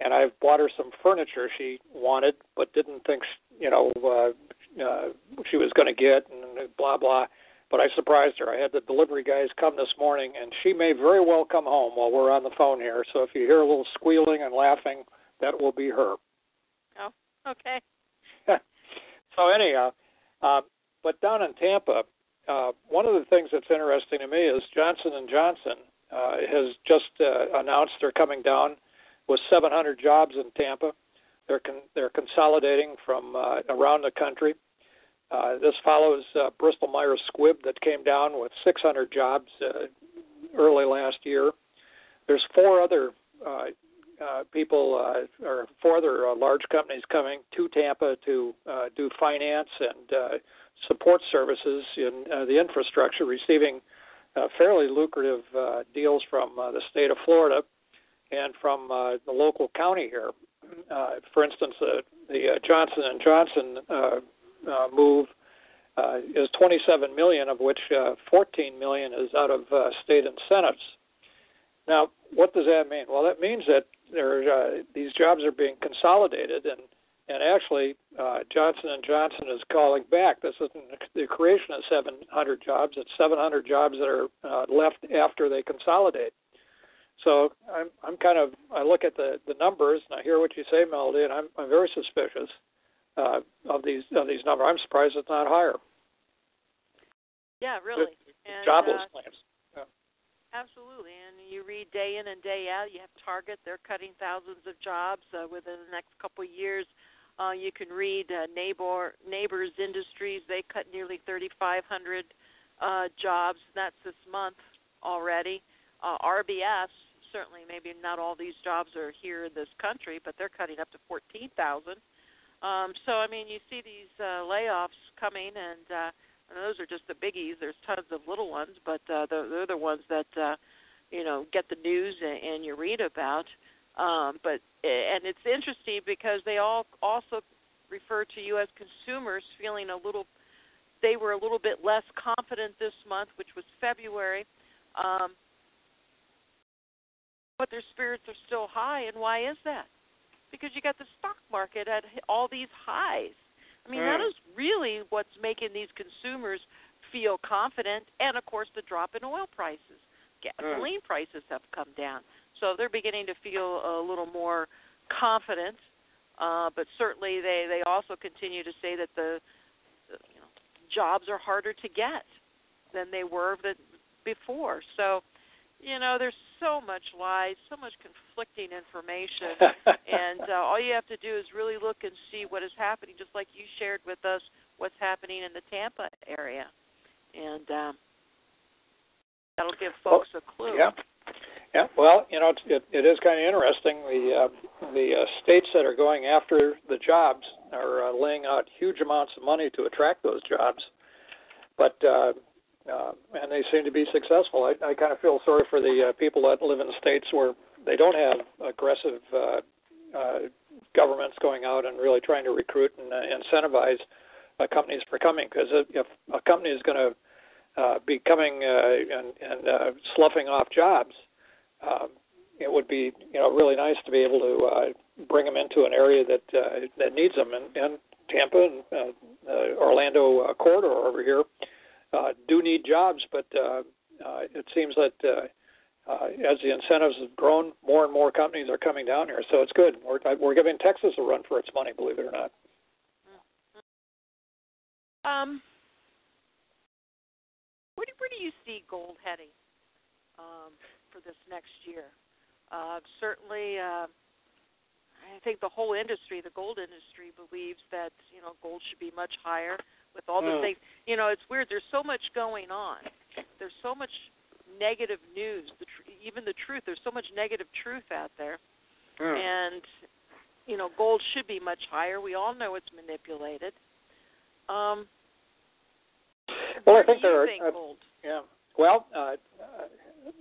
and I've bought her some furniture she wanted but didn't think you know uh, uh, she was going to get, and blah blah. But I surprised her. I had the delivery guys come this morning, and she may very well come home while we're on the phone here. So if you hear a little squealing and laughing, that will be her. Oh, okay. So anyhow, uh, but down in Tampa, uh, one of the things that's interesting to me is Johnson and Johnson uh, has just uh, announced they're coming down with 700 jobs in Tampa. They're con- they're consolidating from uh, around the country. Uh, this follows uh, Bristol Myers Squibb that came down with 600 jobs uh, early last year. There's four other uh, uh, people uh, or four other uh, large companies coming to Tampa to uh, do finance and uh, support services in uh, the infrastructure, receiving uh, fairly lucrative uh, deals from uh, the state of Florida and from uh, the local county here. Uh, for instance, uh, the uh, Johnson and Johnson uh, uh, move uh, is 27 million, of which uh, 14 million is out of uh, state incentives. Now, what does that mean? Well, that means that there uh, these jobs are being consolidated, and and actually uh, Johnson and Johnson is calling back. This isn't the creation of 700 jobs; it's 700 jobs that are uh, left after they consolidate. So I'm I'm kind of I look at the the numbers and I hear what you say, Melody, and I'm I'm very suspicious uh, of these of these numbers. I'm surprised it's not higher. Yeah, really. And, Jobless uh, claims. Absolutely, and you read day in and day out. You have Target; they're cutting thousands of jobs uh, within the next couple of years. Uh, you can read uh, Neighbor Nabors Industries; they cut nearly 3,500 uh, jobs. That's this month already. Uh, RBS certainly, maybe not all these jobs are here in this country, but they're cutting up to 14,000. Um, so I mean, you see these uh, layoffs coming, and uh, and those are just the biggies. There's tons of little ones, but uh, they're, they're the ones that uh, you know get the news and, and you read about. Um, but and it's interesting because they all also refer to U.S. consumers feeling a little. They were a little bit less confident this month, which was February. Um, but their spirits are still high, and why is that? Because you got the stock market at all these highs I mean, that Mm. is really what's making these consumers feel confident, and of course, the drop in oil prices. Gasoline prices have come down, so they're beginning to feel a little more confident. Uh, but certainly, they they also continue to say that the, the you know, jobs are harder to get than they were the, before. So, you know, there's so much lies, so much conflicting information and uh, all you have to do is really look and see what is happening, just like you shared with us what's happening in the Tampa area, and um, that'll give folks a clue. Yeah. Yeah, well, you know, it's, it, it is kind of interesting. The uh, the uh, states that are going after the jobs are uh, laying out huge amounts of money to attract those jobs, but uh, uh, and they seem to be successful. I, I kind of feel sorry for the uh, people that live in states where they don't have aggressive uh, uh, governments going out and really trying to recruit and uh, incentivize uh, companies for coming. Because if a company is going to uh, be coming uh, and, and uh, sloughing off jobs, um, it would be you know really nice to be able to uh, bring them into an area that uh, that needs them. And, and Tampa and uh, uh, Orlando uh, corridor over here do need jobs, but uh, uh, it seems that uh, uh, as the incentives have grown, more and more companies are coming down here. So it's good. We're, we're giving Texas a run for its money, believe it or not. Um, where do, where do you see gold heading um, for this next year? Uh, certainly, uh, I think the whole industry, the gold industry, believes that you know gold should be much higher with all the Mm. things. You know, it's weird. There's so much going on. There's so much negative news. The tr- even the truth. There's so much negative truth out there, and you know, gold should be much higher. We all know it's manipulated. Um, Well, I think there are- think uh, gold? Yeah. Well, uh, uh,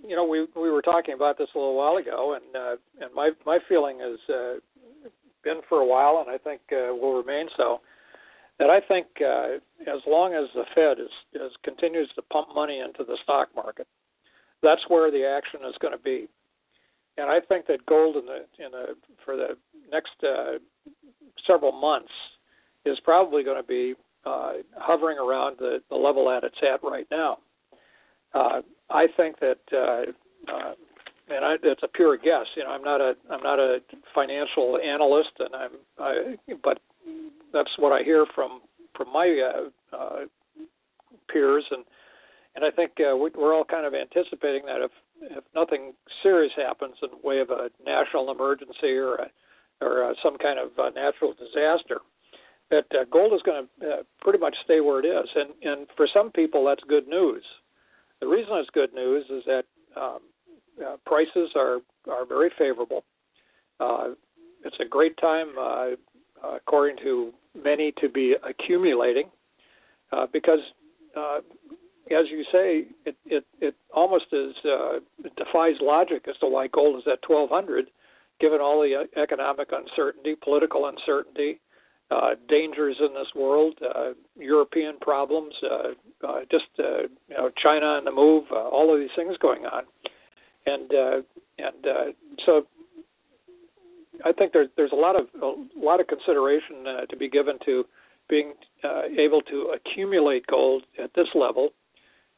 you know, we we were talking about this a little while ago, and uh, and my my feeling has uh, been for a while, and I think uh, will remain so. That I think uh, as long as the Fed is, is continues to pump money into the stock market, that's where the action is going to be. And I think that gold in the in the for the next uh, several months is probably going to be uh, hovering around the, the level that it's at right now. Uh, I think that, uh, uh, and I, it's a pure guess. You know, I'm not a I'm not a financial analyst, and I'm, I, but that's what I hear from from my uh, uh, peers, and and I think uh, we, we're all kind of anticipating that if if nothing serious happens in the way of a national emergency or a, or uh, some kind of uh, natural disaster, that uh, gold is going to uh, pretty much stay where it is. And and for some people, that's good news. The reason it's good news is that um, uh, prices are are very favorable. Uh, it's a great time, uh, according to many, to be accumulating uh, because, uh, as you say, it it, it almost is uh, it defies logic as to why gold is at 1200, given all the uh, economic uncertainty, political uncertainty, uh, dangers in this world, uh, European problems, uh, uh, just uh, you know China on the move, uh, all of these things going on, and uh, and uh, so I think there's there's a lot of a lot of consideration uh, to be given to being uh, able to accumulate gold at this level,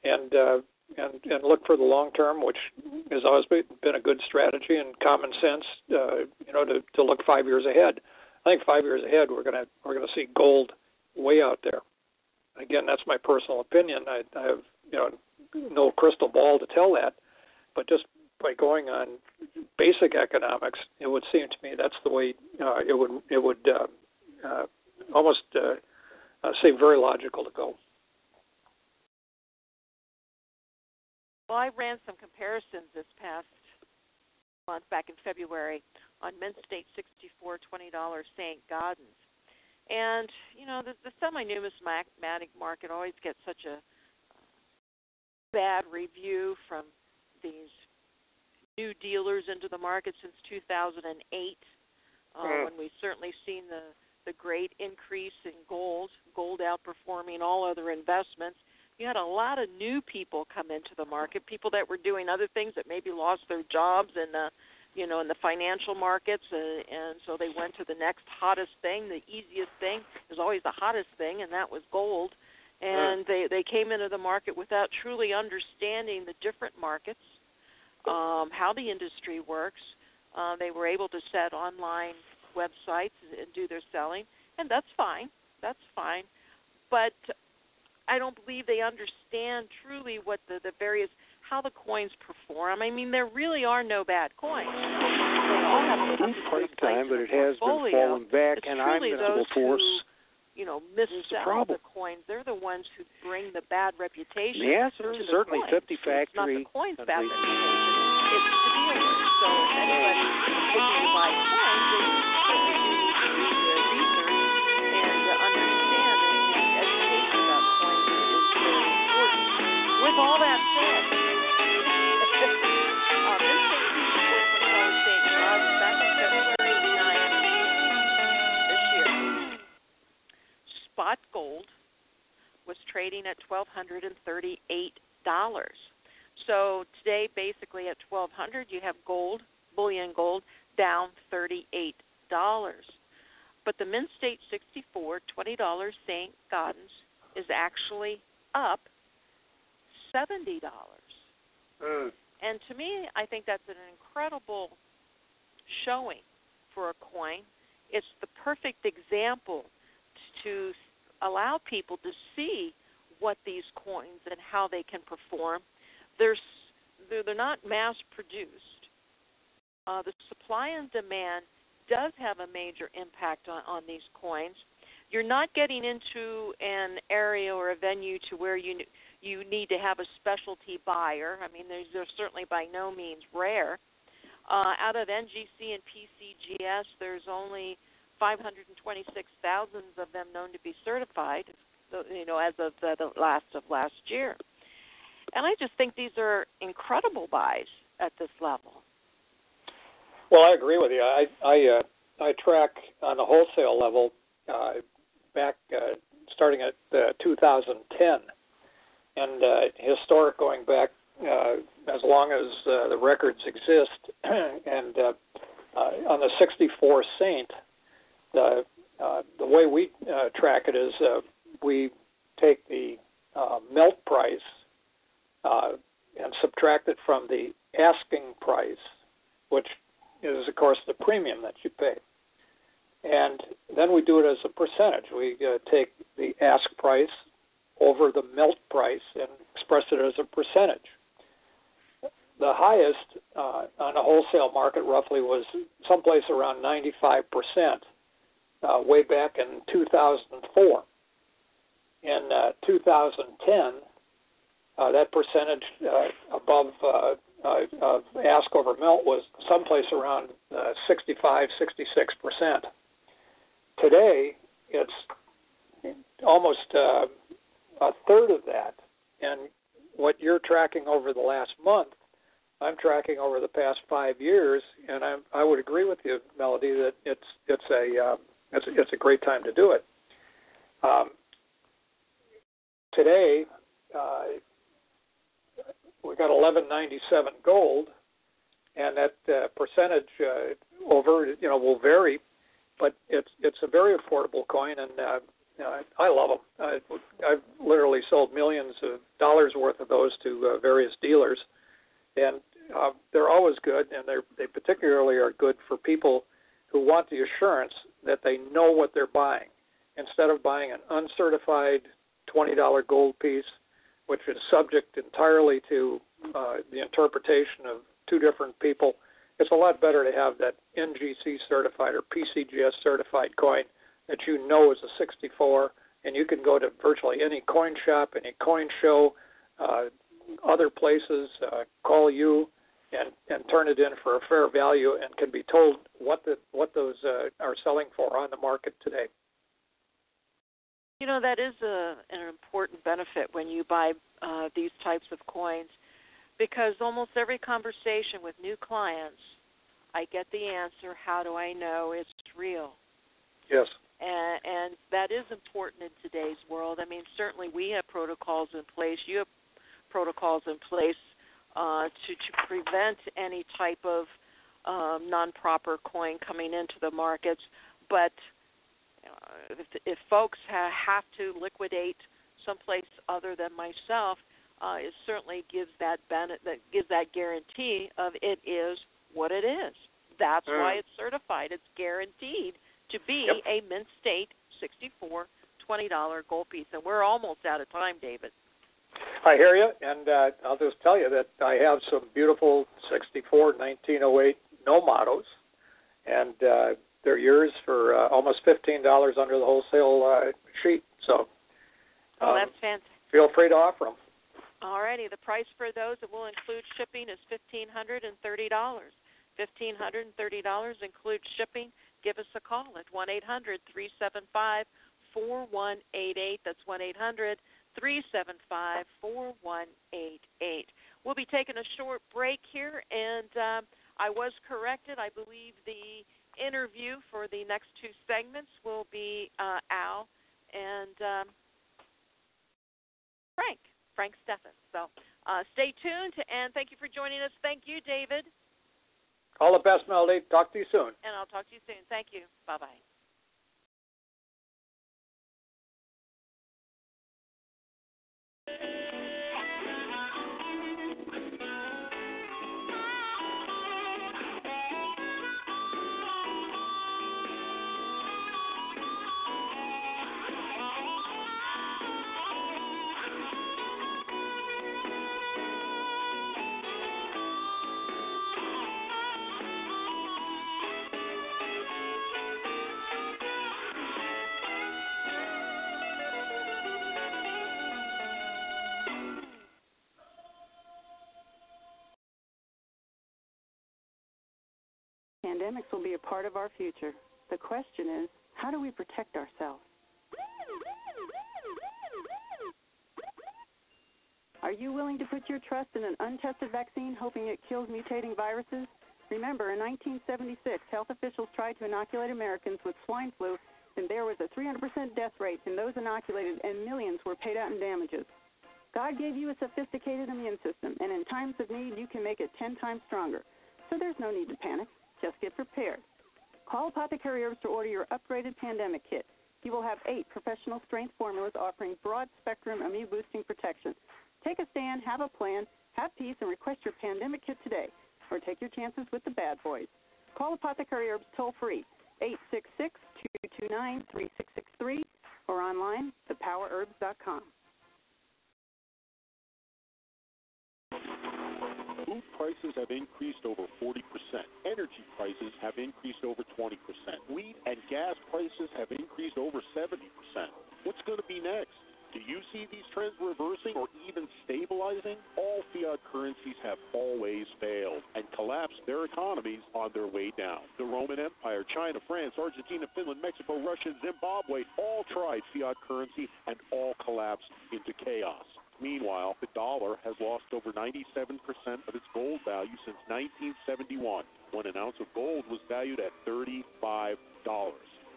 and uh, and and look for the long term, which has always been a good strategy and common sense. Uh, you know, to to look five years ahead. I think five years ahead, we're gonna we're gonna see gold way out there. Again, that's my personal opinion. I, I have you know no crystal ball to tell that, but just by going on basic economics, it would seem to me that's the way uh, it would it would uh, uh, almost uh, uh, seem very logical to go. Well, I ran some comparisons this past month, back in February, on Mint State 64 $20 St. Gaudens. And, you know, the, the semi numismatic market always gets such a bad review from these new dealers into the market since 2008, uh, mm. when we've certainly seen the the great increase in gold, gold outperforming all other investments. You had a lot of new people come into the market, people that were doing other things that maybe lost their jobs in the, you know, in the financial markets, uh, and so they went to the next hottest thing. The easiest thing is always the hottest thing, and that was gold. And they they came into the market without truly understanding the different markets, um, how the industry works. Uh, they were able to set online websites and do their selling, and that's fine. That's fine. But I don't believe they understand truly what the, the various how the coins perform. I mean, there really are no bad coins. They all have a part time, but it has been falling back, it's and I'm going to force. Who, you know, missell the coins. They're the ones who bring the bad reputation. The answer is certainly coins. 50 factory. It's not the coins bad reputation. It's the dealers. So if anybody looking to buy coins, they need to do their research and to understand and, and education about coins is very important. With all that Gold was trading at twelve hundred and thirty-eight dollars. So today, basically at twelve hundred, you have gold, bullion gold, down thirty-eight dollars. But the Mint State 64 $20 St. Gaudens is actually up $70. Mm. And to me, I think that's an incredible showing for a coin. It's the perfect example to allow people to see what these coins and how they can perform. They're they're, they're not mass produced. Uh, the supply and demand does have a major impact on, on these coins. You're not getting into an area or a venue to where you you need to have a specialty buyer. I mean, there's, they're certainly by no means rare. Uh, out of NGC and PCGS, there's only 526,000 of them known to be certified, you know, as of the, the last of last year. And I just think these are incredible buys at this level. Well, I agree with you. I I uh, I track on the wholesale level uh, back uh, starting at uh, 2010, and uh, historic going back uh, as long as uh, the records exist. and uh, uh, on the 64 Saint, the uh, the way we uh, track it is uh, we take the uh, melt price uh, and subtract it from the asking price, which is of course the premium that you pay. And then we do it as a percentage. We uh, take the ask price over the melt price and express it as a percentage. The highest uh, on the wholesale market roughly was someplace around 95 percent uh, way back in 2004. In uh, 2010, uh, that percentage uh, above uh, uh, of ask over melt was someplace around 65, 66 percent. Today, it's almost a third of that. And what you're tracking over the last month, I'm tracking over the past five years, and I, I would agree with you, Melody, that it's it's a it's, it's a great time to do it. Um, today, uh, we got 1197 gold, and that uh, percentage uh, over you know will vary, but it's it's a very affordable coin, and uh, you know, I, I love them. I, I've literally sold millions of dollars worth of those to uh, various dealers, and uh, they're always good, and they they particularly are good for people who want the assurance that they know what they're buying, instead of buying an uncertified twenty dollar gold piece, which is subject entirely to uh, the interpretation of two different people. It's a lot better to have that NGC certified or PCGS certified coin that you know is a 64, and you can go to virtually any coin shop, any coin show, uh, other places, uh, call you, and and turn it in for a fair value, and can be told what the what those uh, are selling for on the market today. You know that is a, an important benefit when you buy uh, these types of coins, because almost every conversation with new clients, I get the answer, "How do I know it's real?" Yes. And, and that is important in today's world. I mean, certainly we have protocols in place. You have protocols in place uh, to to prevent any type of um, non-proper coin coming into the markets. But uh, if, if folks ha- have to liquidate someplace other than myself, uh, it certainly gives that benefit, that gives that guarantee of it is what it is. That's mm. why it's certified. It's guaranteed to be yep. a mint state 64 $20 gold piece. And we're almost out of time, David. I hear you, and uh, I'll just tell you that I have some beautiful 64 1908 No Mottos, and uh, they're yours for uh, almost $15 under the wholesale uh, sheet. So, oh, um, that's fantastic. Feel free to offer them. All righty. The price for those that will include shipping is $1,530. $1,530 includes shipping give us a call at 1 800 375 4188. That's 1 800 375 4188. We'll be taking a short break here, and um, I was corrected. I believe the interview for the next two segments will be uh, Al and um, Frank, Frank Steffes. So uh, stay tuned, and thank you for joining us. Thank you, David. All the best, Melody. Talk to you soon. And I'll talk to you soon. Thank you. Bye bye. you Pandemics will be a part of our future. The question is, how do we protect ourselves? Are you willing to put your trust in an untested vaccine hoping it kills mutating viruses? Remember, in 1976, health officials tried to inoculate Americans with swine flu, and there was a 300% death rate in those inoculated, and millions were paid out in damages. God gave you a sophisticated immune system, and in times of need, you can make it 10 times stronger. So there's no need to panic. Just get prepared. Call Apothecary Herbs to order your upgraded pandemic kit. You will have eight professional strength formulas offering broad spectrum immune boosting protection. Take a stand, have a plan, have peace, and request your pandemic kit today, or take your chances with the bad boys. Call Apothecary Herbs toll free 866 229 3663 or online thepowerherbs.com. Food prices have increased over 40%. Energy prices have increased over 20%. Wheat and gas prices have increased over 70%. What's going to be next? Do you see these trends reversing or even stabilizing? All fiat currencies have always failed and collapsed their economies on their way down. The Roman Empire, China, France, Argentina, Finland, Mexico, Russia, Zimbabwe all tried fiat currency and all collapsed into chaos. Meanwhile, the dollar has lost over 97% of its gold value since 1971, when an ounce of gold was valued at $35.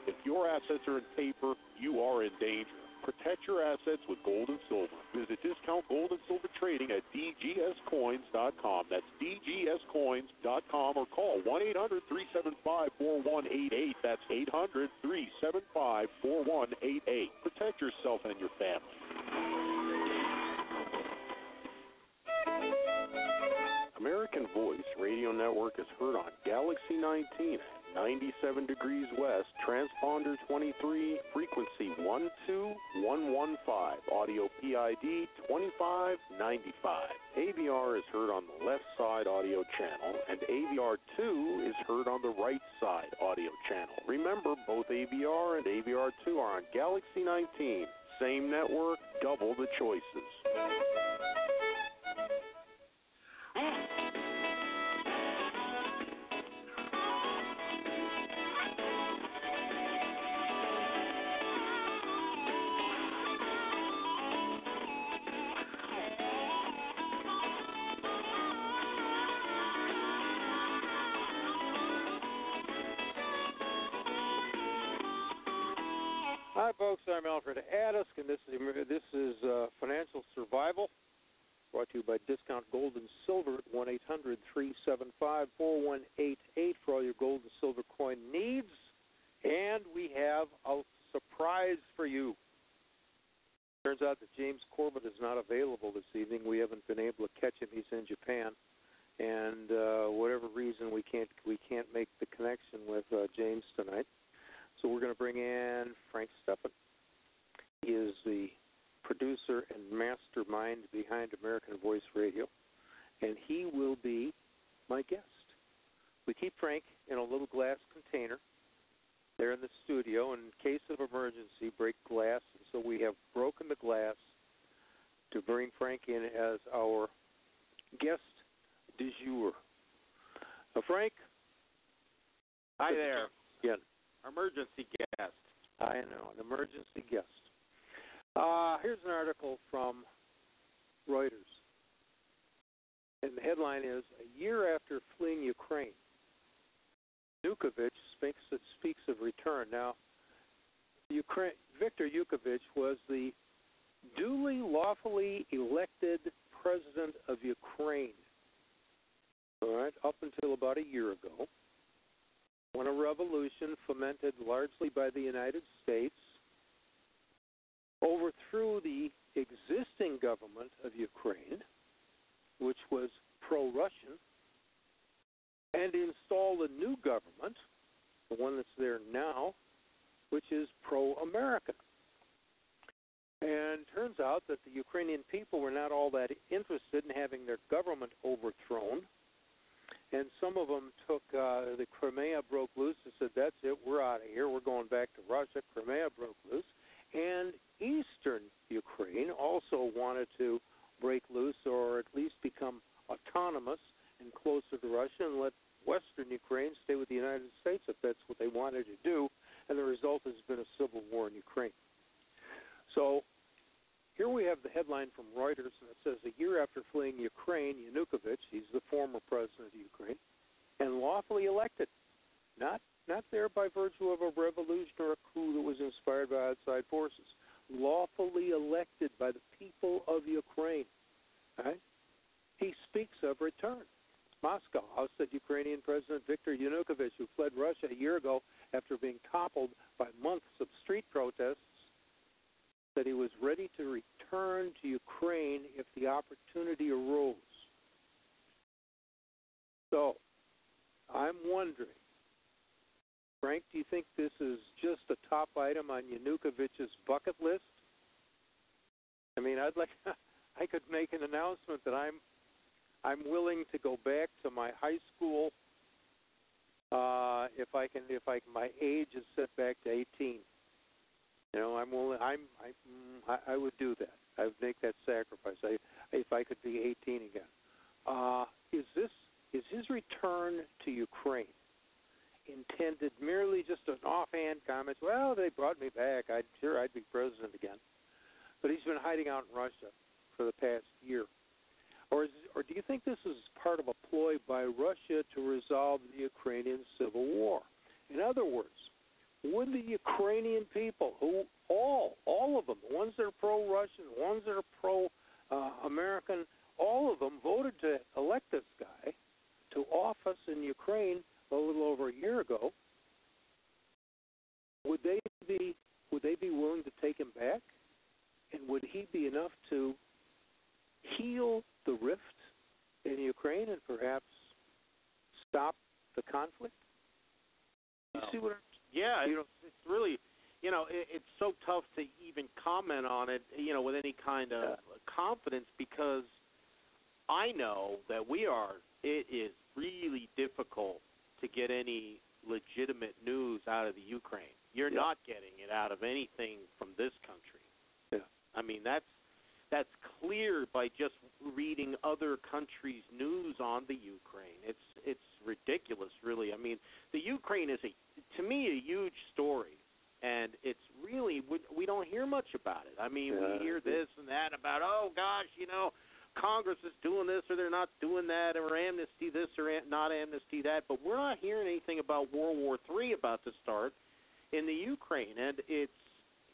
If your assets are in paper, you are in danger. Protect your assets with gold and silver. Visit Discount Gold and Silver Trading at dgscoins.com. That's dgscoins.com or call 1 800 375 4188. That's 800 375 4188. Protect yourself and your family. American Voice Radio Network is heard on Galaxy 19 97 degrees west, transponder 23, frequency 12115, audio PID 2595. AVR is heard on the left side audio channel, and AVR 2 is heard on the right side audio channel. Remember, both AVR and AVR 2 are on Galaxy 19. Same network, double the choices. Folks. I'm Alfred Adask, and this is this is uh, Financial Survival, brought to you by Discount Gold and Silver at one eight hundred three seven five four one eight eight for all your gold and silver coin needs. And we have a surprise for you. Turns out that James Corbett is not available this evening. We haven't been able to catch him. He's in Japan, and uh, whatever reason we can't we can't make the connection with uh, James tonight. So we're going to bring in Frank Steffen. He is the producer and mastermind behind American Voice Radio, and he will be my guest. We keep Frank in a little glass container there in the studio in case of emergency, break glass. And so we have broken the glass to bring Frank in as our guest du jour. Now, Frank. Hi there. Again. Emergency guest. I know, an emergency guest. Uh, here's an article from Reuters. And the headline is A year after fleeing Ukraine, Yanukovych speaks, speaks of return. Now, Ukraine, Viktor Yanukovych was the duly, lawfully elected president of Ukraine. All right, up until about a year ago when a revolution fomented largely by the United States overthrew the existing government of Ukraine, which was pro Russian, and installed a new government, the one that's there now, which is pro American. And turns out that the Ukrainian people were not all that interested in having their government overthrown and some of them took uh, the Crimea broke loose and said, "That's it, we're out of here. We're going back to Russia." Crimea broke loose, and eastern Ukraine also wanted to break loose or at least become autonomous and closer to Russia, and let western Ukraine stay with the United States if that's what they wanted to do. And the result has been a civil war in Ukraine. So here we have the headline from Reuters, it says a year after fleeing Ukraine, Yanukovych, he's the former president of Ukraine, and lawfully elected, not not there by virtue of a revolution or a coup that was inspired by outside forces, lawfully elected by the people of Ukraine. Right? He speaks of return. Moscow ousted Ukrainian President Viktor Yanukovych, who fled Russia a year ago after being toppled by months of street protests that he was ready to return to Ukraine if the opportunity arose. So, I'm wondering, Frank, do you think this is just a top item on Yanukovych's bucket list? I mean, I'd like I could make an announcement that I'm I'm willing to go back to my high school uh, if I can if I my age is set back to 18. You know, I'm willing. I'm. I, I would do that. I would make that sacrifice. I, if I could be 18 again. Uh, is this is his return to Ukraine intended merely just an offhand comment? Well, they brought me back. I'd sure I'd be president again. But he's been hiding out in Russia for the past year. Or is, or do you think this is part of a ploy by Russia to resolve the Ukrainian civil war? In other words, would the Ukrainian people who all, all of them, the ones that are pro-Russian, the ones that are pro-American, all of them voted to elect this guy to office in Ukraine a little over a year ago. Would they be would they be willing to take him back? And would he be enough to heal the rift in Ukraine and perhaps stop the conflict? You Well, see what I'm Yeah, You it's, it's really, you know, it, it's so tough to even comment on it, you know, with any kind of confidence because I know that we are. It is really difficult to get any legitimate news out of the Ukraine. You're Yeah. not getting it out of anything from this country. Yeah. I mean, that's that's clear by just reading other countries' news on the Ukraine. It's it's ridiculous, really. I mean, the Ukraine is a to me a huge story, and it's really we, we don't hear much about it. I mean, Yeah. we hear this and that about oh gosh, you know, Congress is doing this or they're not doing that, or amnesty this or am- not amnesty that, but we're not hearing anything about World War Three about to start in the Ukraine, and it's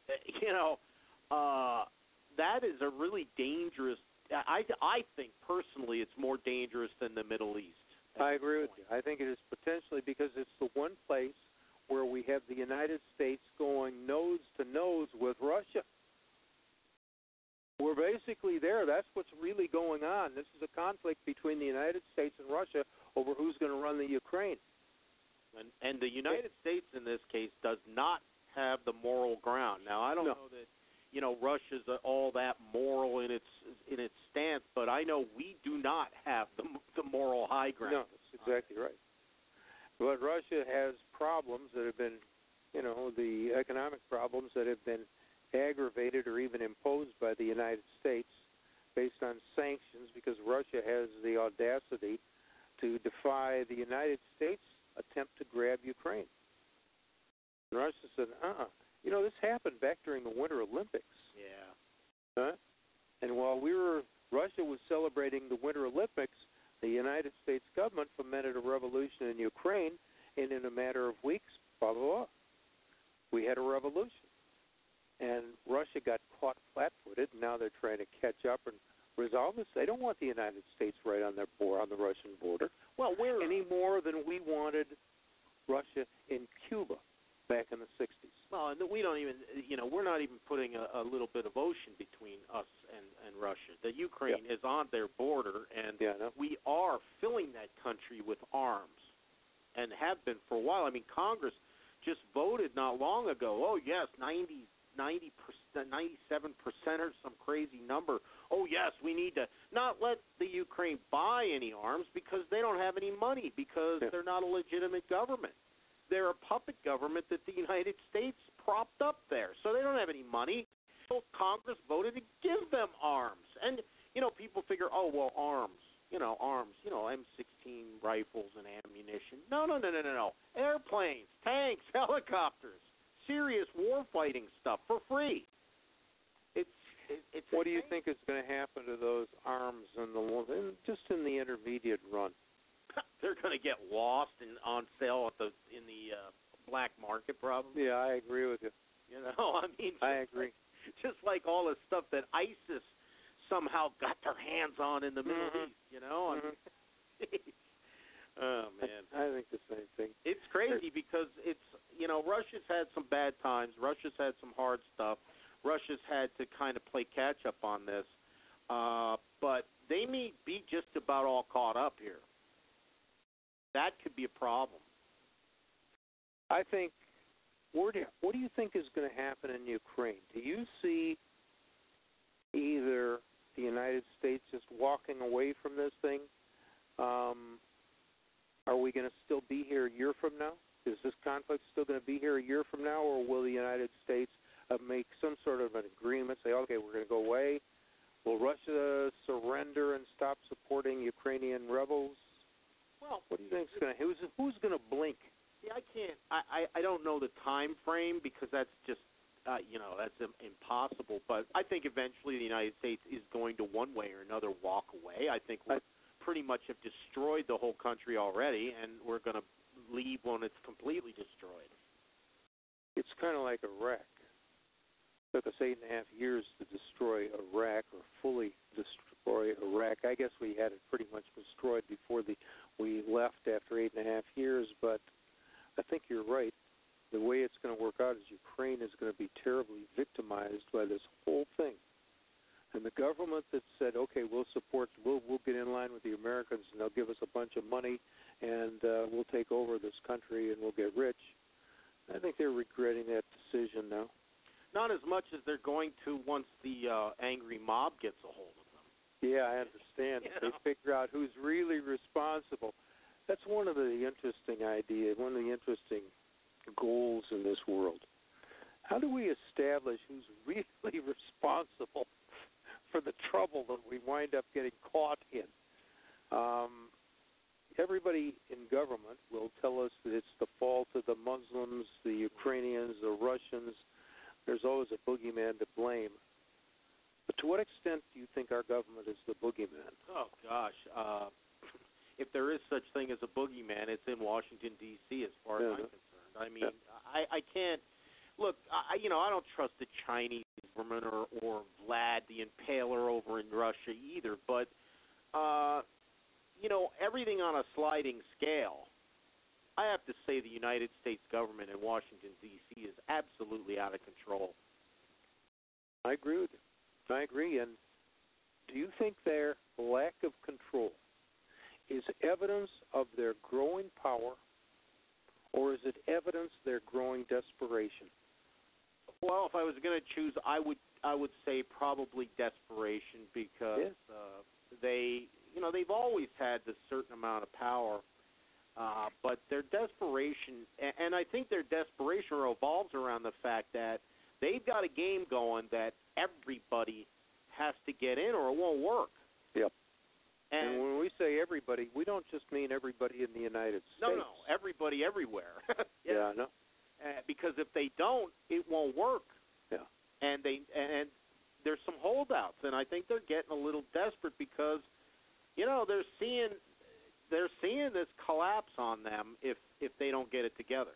you know. uh that is a really dangerous. I I think personally, it's more dangerous than the Middle East. I agree with you. I think it is potentially because it's the one place where we have the United States going nose to nose with Russia. We're basically there. That's what's really going on. This is a conflict between the United States and Russia over who's going to run the Ukraine. And and the United States in this case does not have the moral ground. Now I don't No. know that you know Russia's all that moral in its in its stance, but I know we do not have the the moral high ground. No, that's exactly right. But Russia has problems that have been, you know, the economic problems that have been aggravated or even imposed by the United States based on sanctions because Russia has the audacity to defy the United States attempt to grab Ukraine. And Russia said, uh-uh. You know, this happened back during the Winter Olympics. Yeah. Huh? And while we were, Russia was celebrating the Winter Olympics, the United States government fomented a revolution in Ukraine, and in a matter of weeks, blah, blah, blah, we had a revolution. And Russia got caught flat footed, and now they're trying to catch up and resolve this. They don't want the United States right on their board, on the Russian border, Well, we're any more than we wanted Russia in Cuba back in the 60s. Well, and we don't even, you know, we're not even putting a, a little bit of ocean between us and, and Russia. The Ukraine is on their border, and Yeah, no. we are filling that country with arms, and have been for a while. I mean, Congress just voted not long ago. Oh yes, ninety, ninety percent, ninety-seven percent, or some crazy number. Oh yes, we need to not let the Ukraine buy any arms because they don't have any money because Yeah. they're not a legitimate government they're a puppet government that the United States propped up there. So they don't have any money. So Congress voted to give them arms. And, you know, people figure, oh, well, arms, you know, arms, you know, M16 rifles and ammunition. No, no, no, no, no, no. Airplanes, tanks, helicopters, serious war fighting stuff for free. It's, it's What do you think is going to happen to those arms in the in, just in the intermediate run? They're going to get lost and on sale at the in the uh, black probably. Yeah, I agree with you. You know, I mean, I agree. Like, just like all the stuff that ISIS somehow got their hands on in the Middle Mhm. East. You know, I Mhm. mean, oh man, I think the same thing. it's crazy because it's you know Russia's had some bad times. Russia's had some hard stuff. Russia's had to kind of play catch up on this, uh, but they may be just about all caught up here. That could be a problem. I think. Where do, what do you think is going to happen in Ukraine? Do you see either the United States just walking away from this thing? Um, are we going to still be here a year from now? Is this conflict still going to be here a year from now, or will the United States uh, make some sort of an agreement? Say, okay, we're going to go away. Will Russia surrender and stop supporting Ukrainian rebels? Well, What do you think is going to who's who's going to blink? See, I can't. I, I I don't know the time frame because that's just uh, you know that's im- impossible. But I think eventually the United States is going to one way or another walk away. I think we pretty much have destroyed the whole country already, and we're going to leave when it's completely destroyed. It's kind of like Iraq. took us eight and a half years to destroy Iraq or fully destroy Iraq. I guess we had it pretty much destroyed before the we left after eight and a half years. But I think you're right. The way it's going to work out is Ukraine is going to be terribly victimized by this whole thing. And the government that said, "Okay, we'll support, we'll we'll get in line with the Americans, and they'll give us a bunch of money, and uh, we'll take over this country, and we'll get rich." I think they're regretting that decision now. Not as much as they're going to once the uh, angry mob gets a hold of them. Yeah, I understand. You They figure out who's really responsible. That's one of the interesting ideas, one of the interesting goals in this world. How do we establish who's really responsible for the trouble that we wind up getting caught in? Um, everybody in government will tell us that it's the fault of the Muslims, the Ukrainians, the Russians. There's always a boogeyman to blame. But to what extent do you think our government is the boogeyman? Oh gosh, uh, if there is such thing as a boogeyman, it's in Washington D.C. As far as I'm concerned. I mean, I I can't look. I you know I don't trust the Chinese government or or Vlad the Impaler over in Russia either. But uh, you know everything on a sliding scale. I have to say the United States government in Washington D.C. is absolutely out of control. I agree with you. I agree. And do you think their lack of control is evidence of their growing power, or is it evidence their growing desperation? Well, if I was going to choose, I would I would say probably desperation because uh, they you know they've always had this certain amount of power, uh, but their desperation and I think their desperation revolves around the fact that they've got a game going that everybody has to get in or it won't work. Yep. And, And when we say everybody, we don't just mean everybody in the United States. no, no, everybody everywhere. Yeah, no. uh, because if they don't, it won't work. Yeah. And they and there's some holdouts, and I think they're getting a little desperate because, you know, they're seeing they're seeing this collapse on them if if they don't get it together.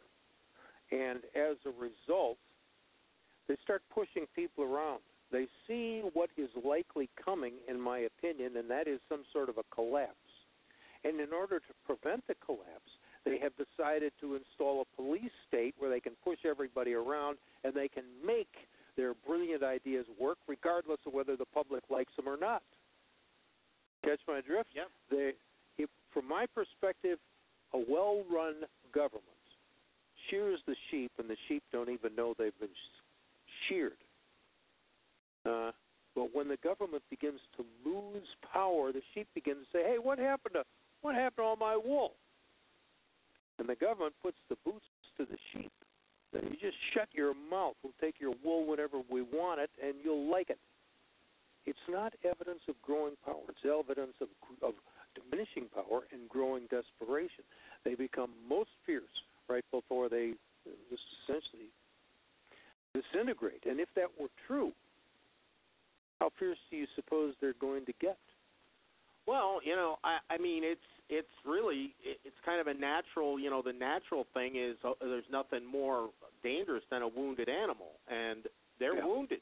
And as a result, they start pushing people around. They see what is likely coming, in my opinion, and that is some sort of a collapse. And in order to prevent the collapse, they have decided to install a police state where they can push everybody around and they can make their brilliant ideas work regardless of whether the public likes them or not. Catch my drift? Yep. They, if, from my perspective, a well run government shears the sheep, and the sheep don't even know they've been sheared. Uh, but when the government begins to lose power, the sheep begin to say, "Hey, what happened to what happened to all my wool?" And the government puts the boots to the sheep. Then you just shut your mouth. We'll take your wool whenever we want it, and you'll like it. It's not evidence of growing power. It's evidence of of diminishing power and growing desperation. They become most fierce right before they uh, essentially disintegrate. And if that were true, how fierce do you suppose they're going to get? Well, you know, I I mean it's it's really it- it's kind of a natural, you know, the natural thing is uh, there's nothing more dangerous than a wounded animal and they're Yeah. wounded.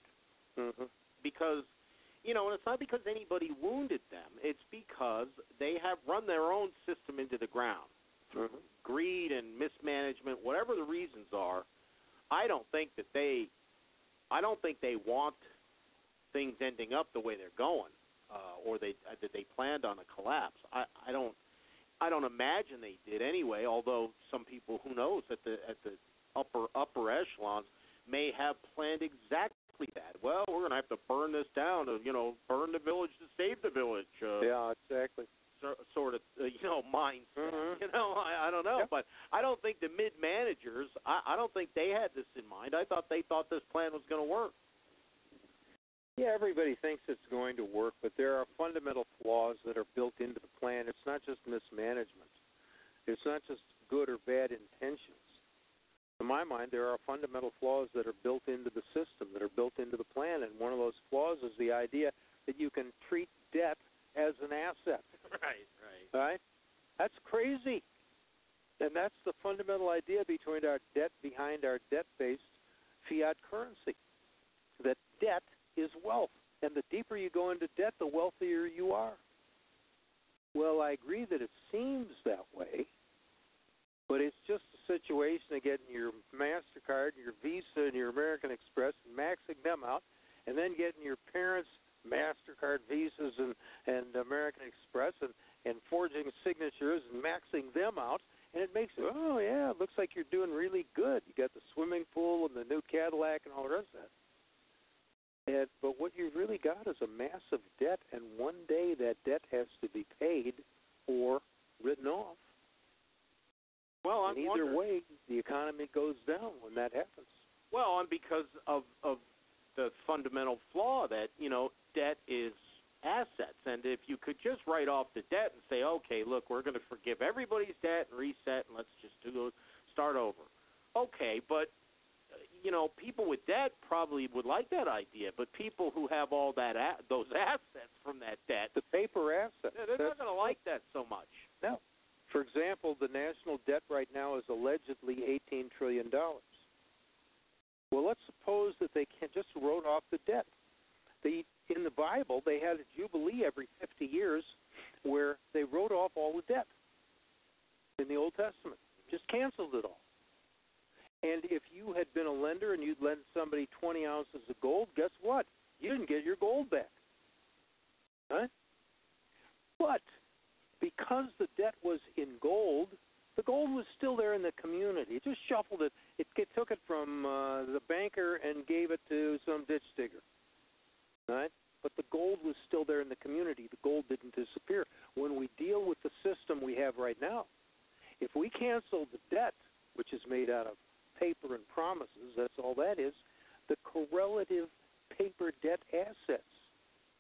Mm-hmm. because you know, and it's not because anybody wounded them. It's because they have run their own system into the ground. Mm-hmm. Greed and mismanagement, whatever the reasons are, I don't think that they I don't think they want things ending up the way they're going uh or they uh, that they planned on a collapse. I I don't I don't imagine they did anyway, although some people who knows at the at the upper upper echelons may have planned exactly that. Well, we're going to have to burn this down, to, you know, burn the village to save the village. Uh, Yeah, exactly. so, sort of, uh, you know, mindset. Mhm. You know, I, I don't know, Yep. but I don't think the mid managers. I, I don't think they had this in mind. I thought they thought this plan was going to work. Yeah, everybody thinks it's going to work, but there are fundamental flaws that are built into the plan. It's not just mismanagement. It's not just good or bad intentions. In my mind, there are fundamental flaws that are built into the system, that are built into the plan, and one of those flaws is the idea that you can treat debt as an asset. Right, right. Right? That's crazy. And that's the fundamental idea between our debt behind our debt based fiat currency. That wealth. And the deeper you go into debt, the wealthier you are. Well, I agree that it seems that way, but it's just a situation of getting your MasterCard and your Visa and your American Express and maxing them out, and then getting your parents' MasterCard, Visas, and, and American Express and, and forging signatures and maxing them out. And it makes it, oh, yeah, it looks like you're doing really good. You got the swimming pool and the new Cadillac and all the rest of that. And, but what you've really got is a massive debt, and one day that debt has to be paid or written off. Well, I'm and either wondering- way, the economy goes down when that happens. Well, and because of of the fundamental flaw that you know debt is assets, and if you could just write off the debt and say, okay, look, we're going to forgive everybody's debt and reset, and let's just do start over. Okay, but you know, people with debt probably would like that idea, but people who have all that a- those assets from that debt, The paper assets. they're not going to like that so much. No. For example, the national debt right now is allegedly $18 trillion. Well, let's suppose that they can just wrote off the debt. The, in the Bible, they had a jubilee every 50 years where they wrote off all the debt in the Old Testament, just canceled it all. And if you had been a lender and you'd lent somebody 20 ounces of gold, guess what? You didn't get your gold back. Right? But because the debt was in gold, the gold was still there in the community. It just shuffled it. It, it took it from uh, the banker and gave it to some ditch digger. Right? But the gold was still there in the community. The gold didn't disappear. When we deal with the system we have right now, if we cancel the debt, which is made out of paper and promises, that's all that is, the correlative paper debt assets.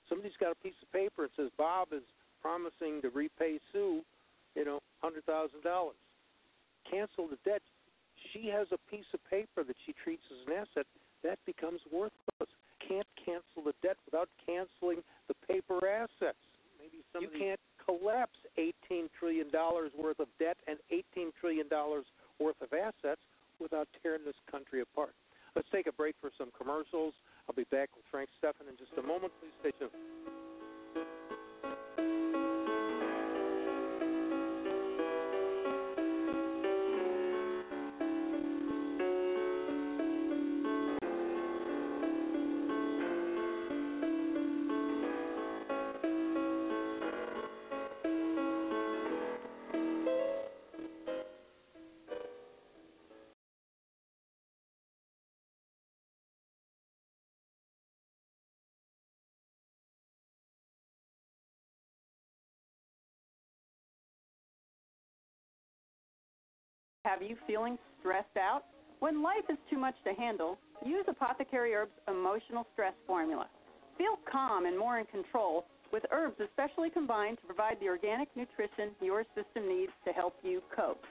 Somebody's got a piece of paper that says Bob is promising to repay Sue, you know, hundred thousand dollars. Cancel the debt. She has a piece of paper that she treats as an asset. That becomes worthless. Can't cancel the debt without canceling the paper assets. Maybe You can't collapse $18 trillion worth of debt and $18 trillion worth of assets without tearing this country apart. Let's take a break for some commercials. I'll be back with Frank Steffen in just a moment. Please stay tuned. Have you feeling stressed out? When life is too much to handle, use Apothecary Herbs Emotional Stress Formula. Feel calm and more in control with herbs especially combined to provide the organic nutrition your system needs to help you cope.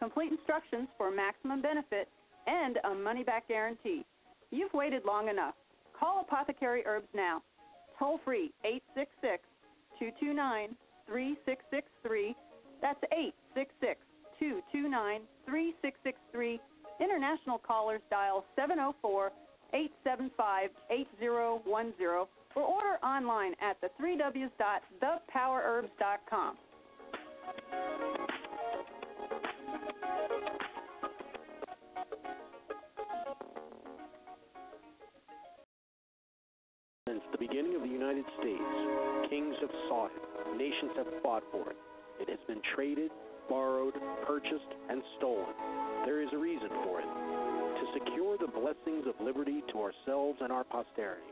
Complete instructions for maximum benefit and a money back guarantee. You've waited long enough. Call Apothecary Herbs now. Toll free 866 229 3663. That's 866 229 3663. International callers dial 704 875 8010 or order online at the 3Ws.thepowerherbs.com. Since the beginning of the United States, kings have sought it, nations have fought for it. It has been traded, borrowed, purchased, and stolen. There is a reason for it. To secure the blessings of liberty to ourselves and our posterity.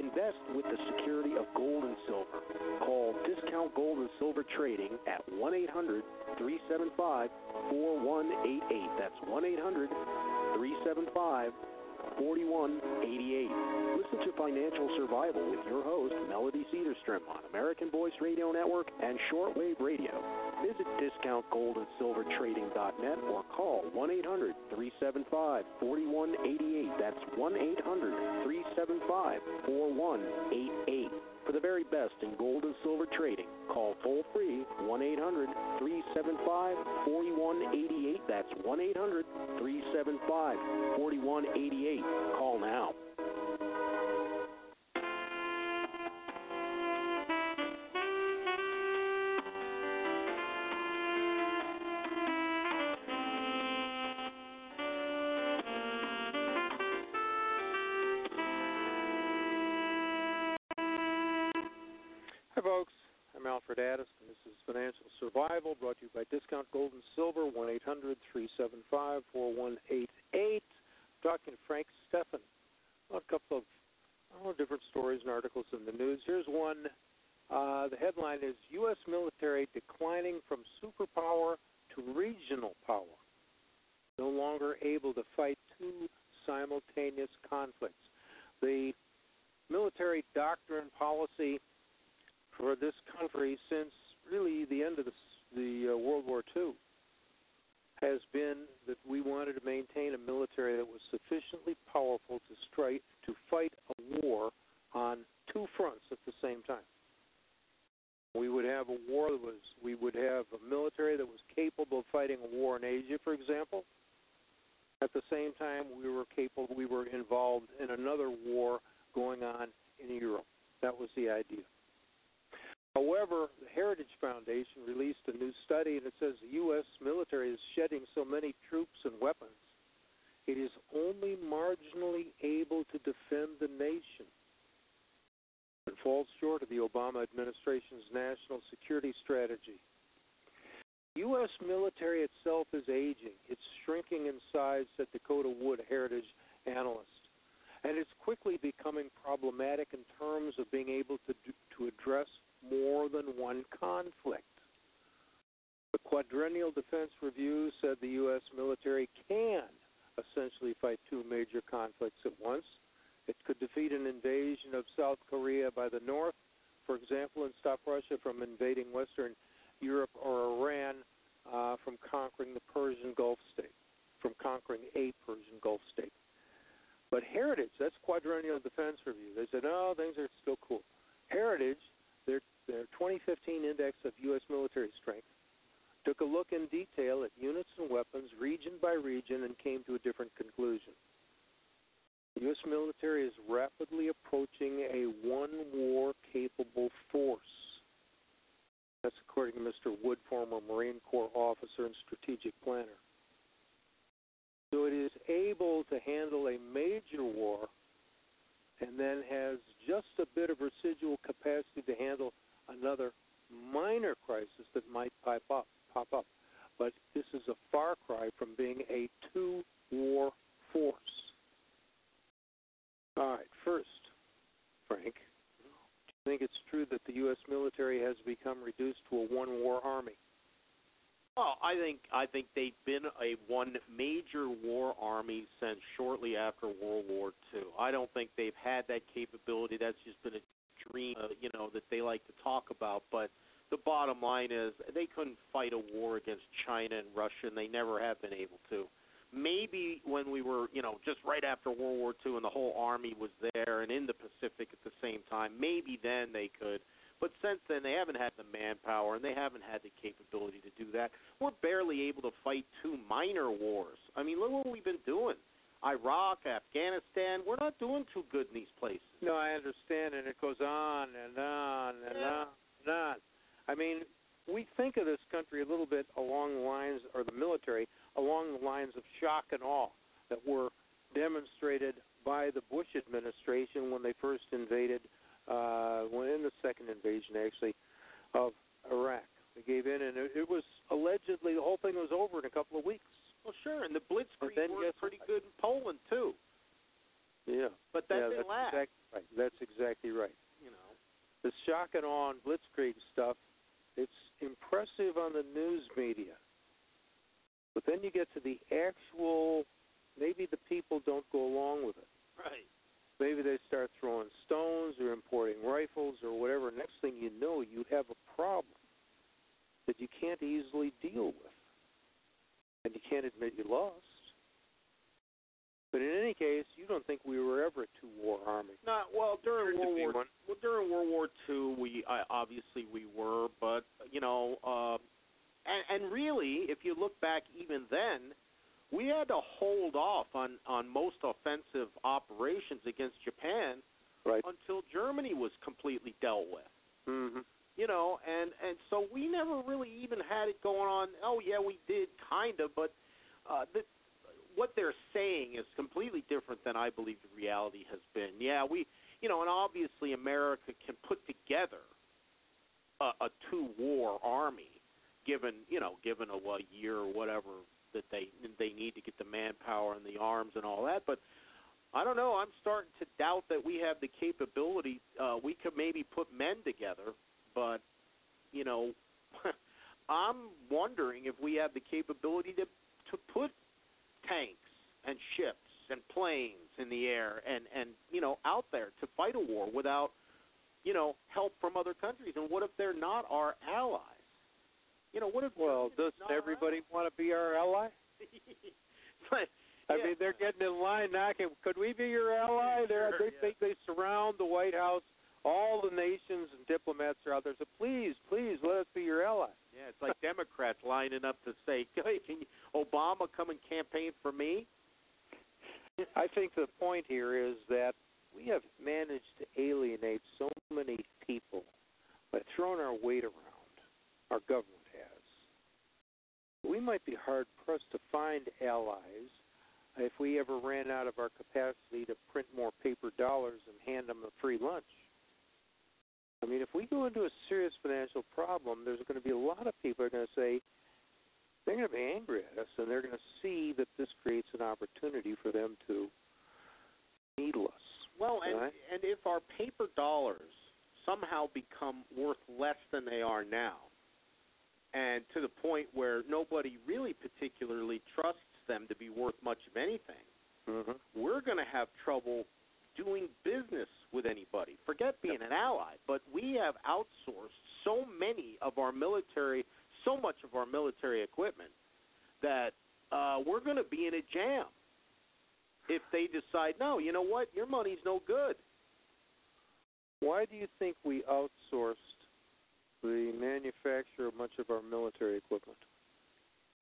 Invest with the security of gold and silver. Call Discount Gold and Silver Trading at 1 800 375 4188. That's 1 800 375 4188. Listen to Financial Survival with your host, Melody Cedarstrom, on American Voice Radio Network and Shortwave Radio. Visit discountgoldandsilvertrading.net or call 1 800 375 4188. That's 1 800 375 4188. For the very best in gold and silver trading, call toll free 1 800 375 4188. That's 1 800 375 4188. Call now. Alfred Adask. This is Financial Survival brought to you by Discount Gold and Silver, 1 800 375 4188. Talking to Frank Steffen a couple of oh, different stories and articles in the news. Here's one. Uh, the headline is U.S. military declining from superpower to regional power, no longer able to fight two simultaneous conflicts. The military doctrine policy for this country since really the end of the, the uh, World War II has been that we wanted to maintain a military that was sufficiently powerful to strike to fight a war on two fronts at the same time. We would have a war that was we would have a military that was capable of fighting a war in Asia, for example. At the same time, we were capable we were involved in another war going on in Europe. That was the idea. However, the Heritage Foundation released a new study and it says the U.S. military is shedding so many troops and weapons, it is only marginally able to defend the nation. It falls short of the Obama administration's national security strategy. U.S. military itself is aging. It's shrinking in size, said Dakota Wood, Heritage analyst. And it's quickly becoming problematic in terms of being able to, do, to address more than one conflict. The Quadrennial Defense Review said the U.S. military can essentially fight two major conflicts at once. It could defeat an invasion of South Korea by the North, for example, and stop Russia from invading Western Europe or Iran uh, from conquering the Persian Gulf state, from conquering a Persian Gulf state. But Heritage, that's Quadrennial Defense Review. They said, oh, things are still cool. Heritage their, their 2015 Index of U.S. Military Strength took a look in detail at units and weapons, region by region, and came to a different conclusion. The U.S. military is rapidly approaching a one war capable force. That's according to Mr. Wood, former Marine Corps officer and strategic planner. So it is able to handle a major war and then has just a bit of residual capacity to handle another minor crisis that might pop up. Pop up. But this is a far cry from being a two-war force. All right, first, Frank, do you think it's true that the U.S. military has become reduced to a one-war army? Well, I think I think they've been a one major war army since shortly after World War II. I don't think they've had that capability. That's just been a dream, uh, you know, that they like to talk about. But the bottom line is they couldn't fight a war against China and Russia, and they never have been able to. Maybe when we were, you know, just right after World War II and the whole army was there and in the Pacific at the same time, maybe then they could but since then, they haven't had the manpower and they haven't had the capability to do that. We're barely able to fight two minor wars. I mean, look what we've been doing. Iraq, Afghanistan, we're not doing too good in these places. No, I understand, and it goes on and on and Yeah. on and on. I mean, we think of this country a little bit along the lines, or the military, along the lines of shock and awe that were demonstrated by the Bush administration when they first invaded, uh, when in the second invasion actually, of Iraq. They gave in, and it, it was allegedly the whole thing was over in a couple of weeks. Well, sure, and the Blitzkrieg then worked pretty what? good in Poland too. Yeah, But that yeah, didn't that's last. exactly right. That's exactly right. You know. the shock and awe and blitzkrieg stuff, it's impressive on the news media. But then you get to the actual, maybe the people don't go along with it. Right. Maybe they start throwing stones or importing rifles or whatever. Next thing you know, you have a problem that you can't easily deal with. And you can't admit you lost. But in any case, you don't think we were ever a two war army. Not well during World War one. well, during World War II. We uh, obviously we were, but you know, uh, and, and really, if you look back even then, we had to hold off on on most offensive operations against Japan Right. until Germany was completely dealt with. Mm-hmm. You know, and and so we never really even had it going on. Oh yeah, we did kind of, but uh, the, what they're saying is completely different than I believe the reality has been. Yeah, we, you know, and obviously America can put together a, a two-war army, given you know, given a, a year or whatever that they they need to get the manpower and the arms and all that. But I don't know. I'm starting to doubt that we have the capability. Uh, we could maybe put men together, but you know, I'm wondering if we have the capability to to put tanks and ships and planes in the air and and you know out there to fight a war without you know help from other countries. And what if they're not our allies? You know, what if Well, doesn't everybody want to be our ally? but, I yeah. mean, they're getting in line knocking. Could we be your ally? They're, Sure, they yeah. think they surround the White House. All the nations and diplomats are out there. So please, please, let us be your ally. Yeah, it's like Democrats lining up to say, "Hey, can you, Obama come and campaign for me?" I think the point here is that we have managed to alienate so many people by throwing our weight around. Our government. We might be hard pressed to find allies if we ever ran out of our capacity to print more paper dollars and hand them a free lunch. I mean, if we go into a serious financial problem, there's going to be a lot of people are going to say, they're going to be angry at us, and they're going to see that this creates an opportunity for them to needle us. Well, and Right. and if our paper dollars somehow become worth less than they are now, and to the point where nobody really particularly trusts them to be worth much of anything, Mm-hmm. we're going to have trouble doing business with anybody. Forget being an ally, but we have outsourced so many of our military, so much of our military equipment that uh, we're going to be in a jam if they decide, no, you know what, your money's no good. Why do you think we outsourced the manufacture much of our military equipment?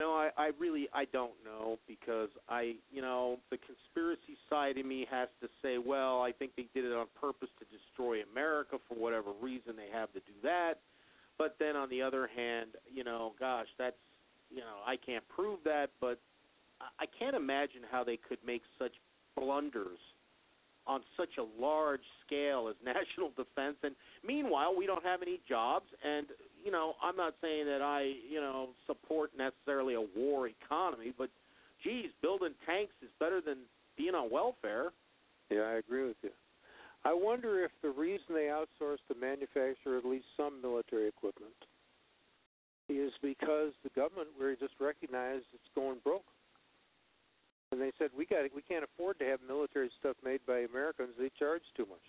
No, I, I really I don't know because I you know the conspiracy side of me has to say, well, I think they did it on purpose to destroy America for whatever reason they have to do that. But then on the other hand, you know, gosh, that's you know I can't prove that, but I, I can't imagine how they could make such blunders on such a large scale as national defense and meanwhile we don't have any jobs and you know i'm not saying that i you know support necessarily a war economy but geez building tanks is better than being on welfare Yeah, I agree with you. I wonder if the reason they outsourced the manufacture of at least some military equipment is because the government really just recognized it's going broke. And they said we got we can't afford to have military stuff made by Americans. They charge too much.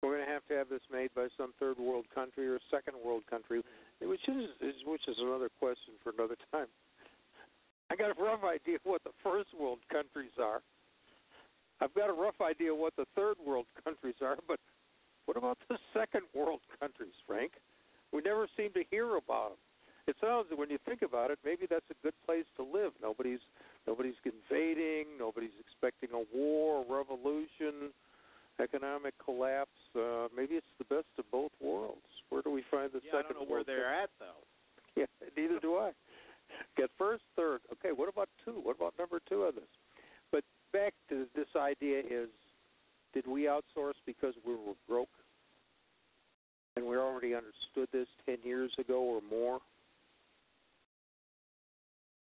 We're going to have to have this made by some third world country or second world country, which is, which is another question for another time. I got a rough idea what the first world countries are. I've got a rough idea what the third world countries are, but what about the second world countries, Frank? We never seem to hear about them. It sounds when you think about it, maybe that's a good place to live. Nobody's nobody's invading, nobody's expecting a war, a revolution, economic collapse. Uh, maybe it's the best of both worlds. Where do we find the yeah i second don't know where they're at though yeah, neither do I. Get first, third. Okay, what about two? What about number two of this? But back to this idea is did we outsource because we were broke? And we already understood this 10 years ago or more?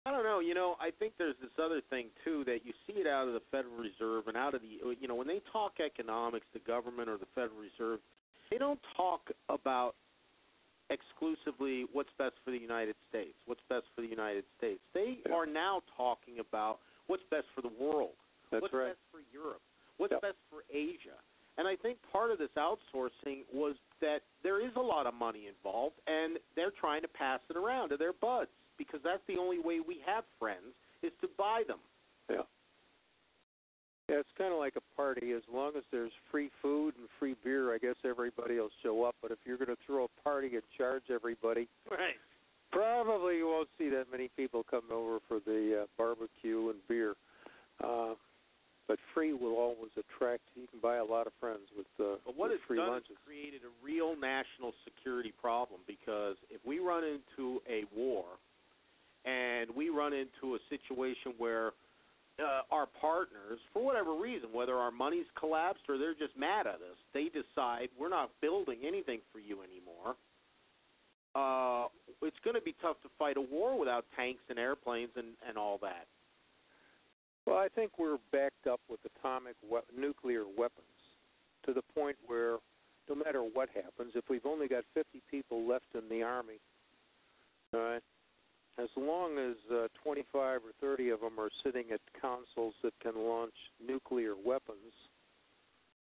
I don't know. You know, I think there's this other thing too that you see it out of the Federal Reserve and out of the uh, you know when they talk economics, the government or the Federal Reserve, they don't talk about exclusively what's best for the United States, what's best for the United States. They Yeah. are now talking about what's best for the world, That's what's right. best for Europe, what's Yep. best for Asia. And I think part of this outsourcing was that there is a lot of money involved, and they're trying to pass it around to their buds because that's the only way we have friends is to buy them. Yeah. Yeah, it's kind of like a party. As long as there's free food and free beer, I guess everybody will show up. But if you're going to throw a party and charge everybody, Right. Probably you won't see that many people coming over for the uh, barbecue and beer. Uh, but free will always attract. You can buy a lot of friends with, uh, But what with it's free done lunches. is created a real national security problem because if we run into a war and we run into a situation where uh, our partners, for whatever reason, whether our money's collapsed or they're just mad at us, they decide we're not building anything for you anymore. uh, it's going to be tough to fight a war without tanks and airplanes and and all that. Well, I think we're backed up with atomic we- nuclear weapons to the point where no matter what happens, if we've only got 50 people left in the army, all right, as long as uh, 25 or 30 of them are sitting at consoles that can launch nuclear weapons,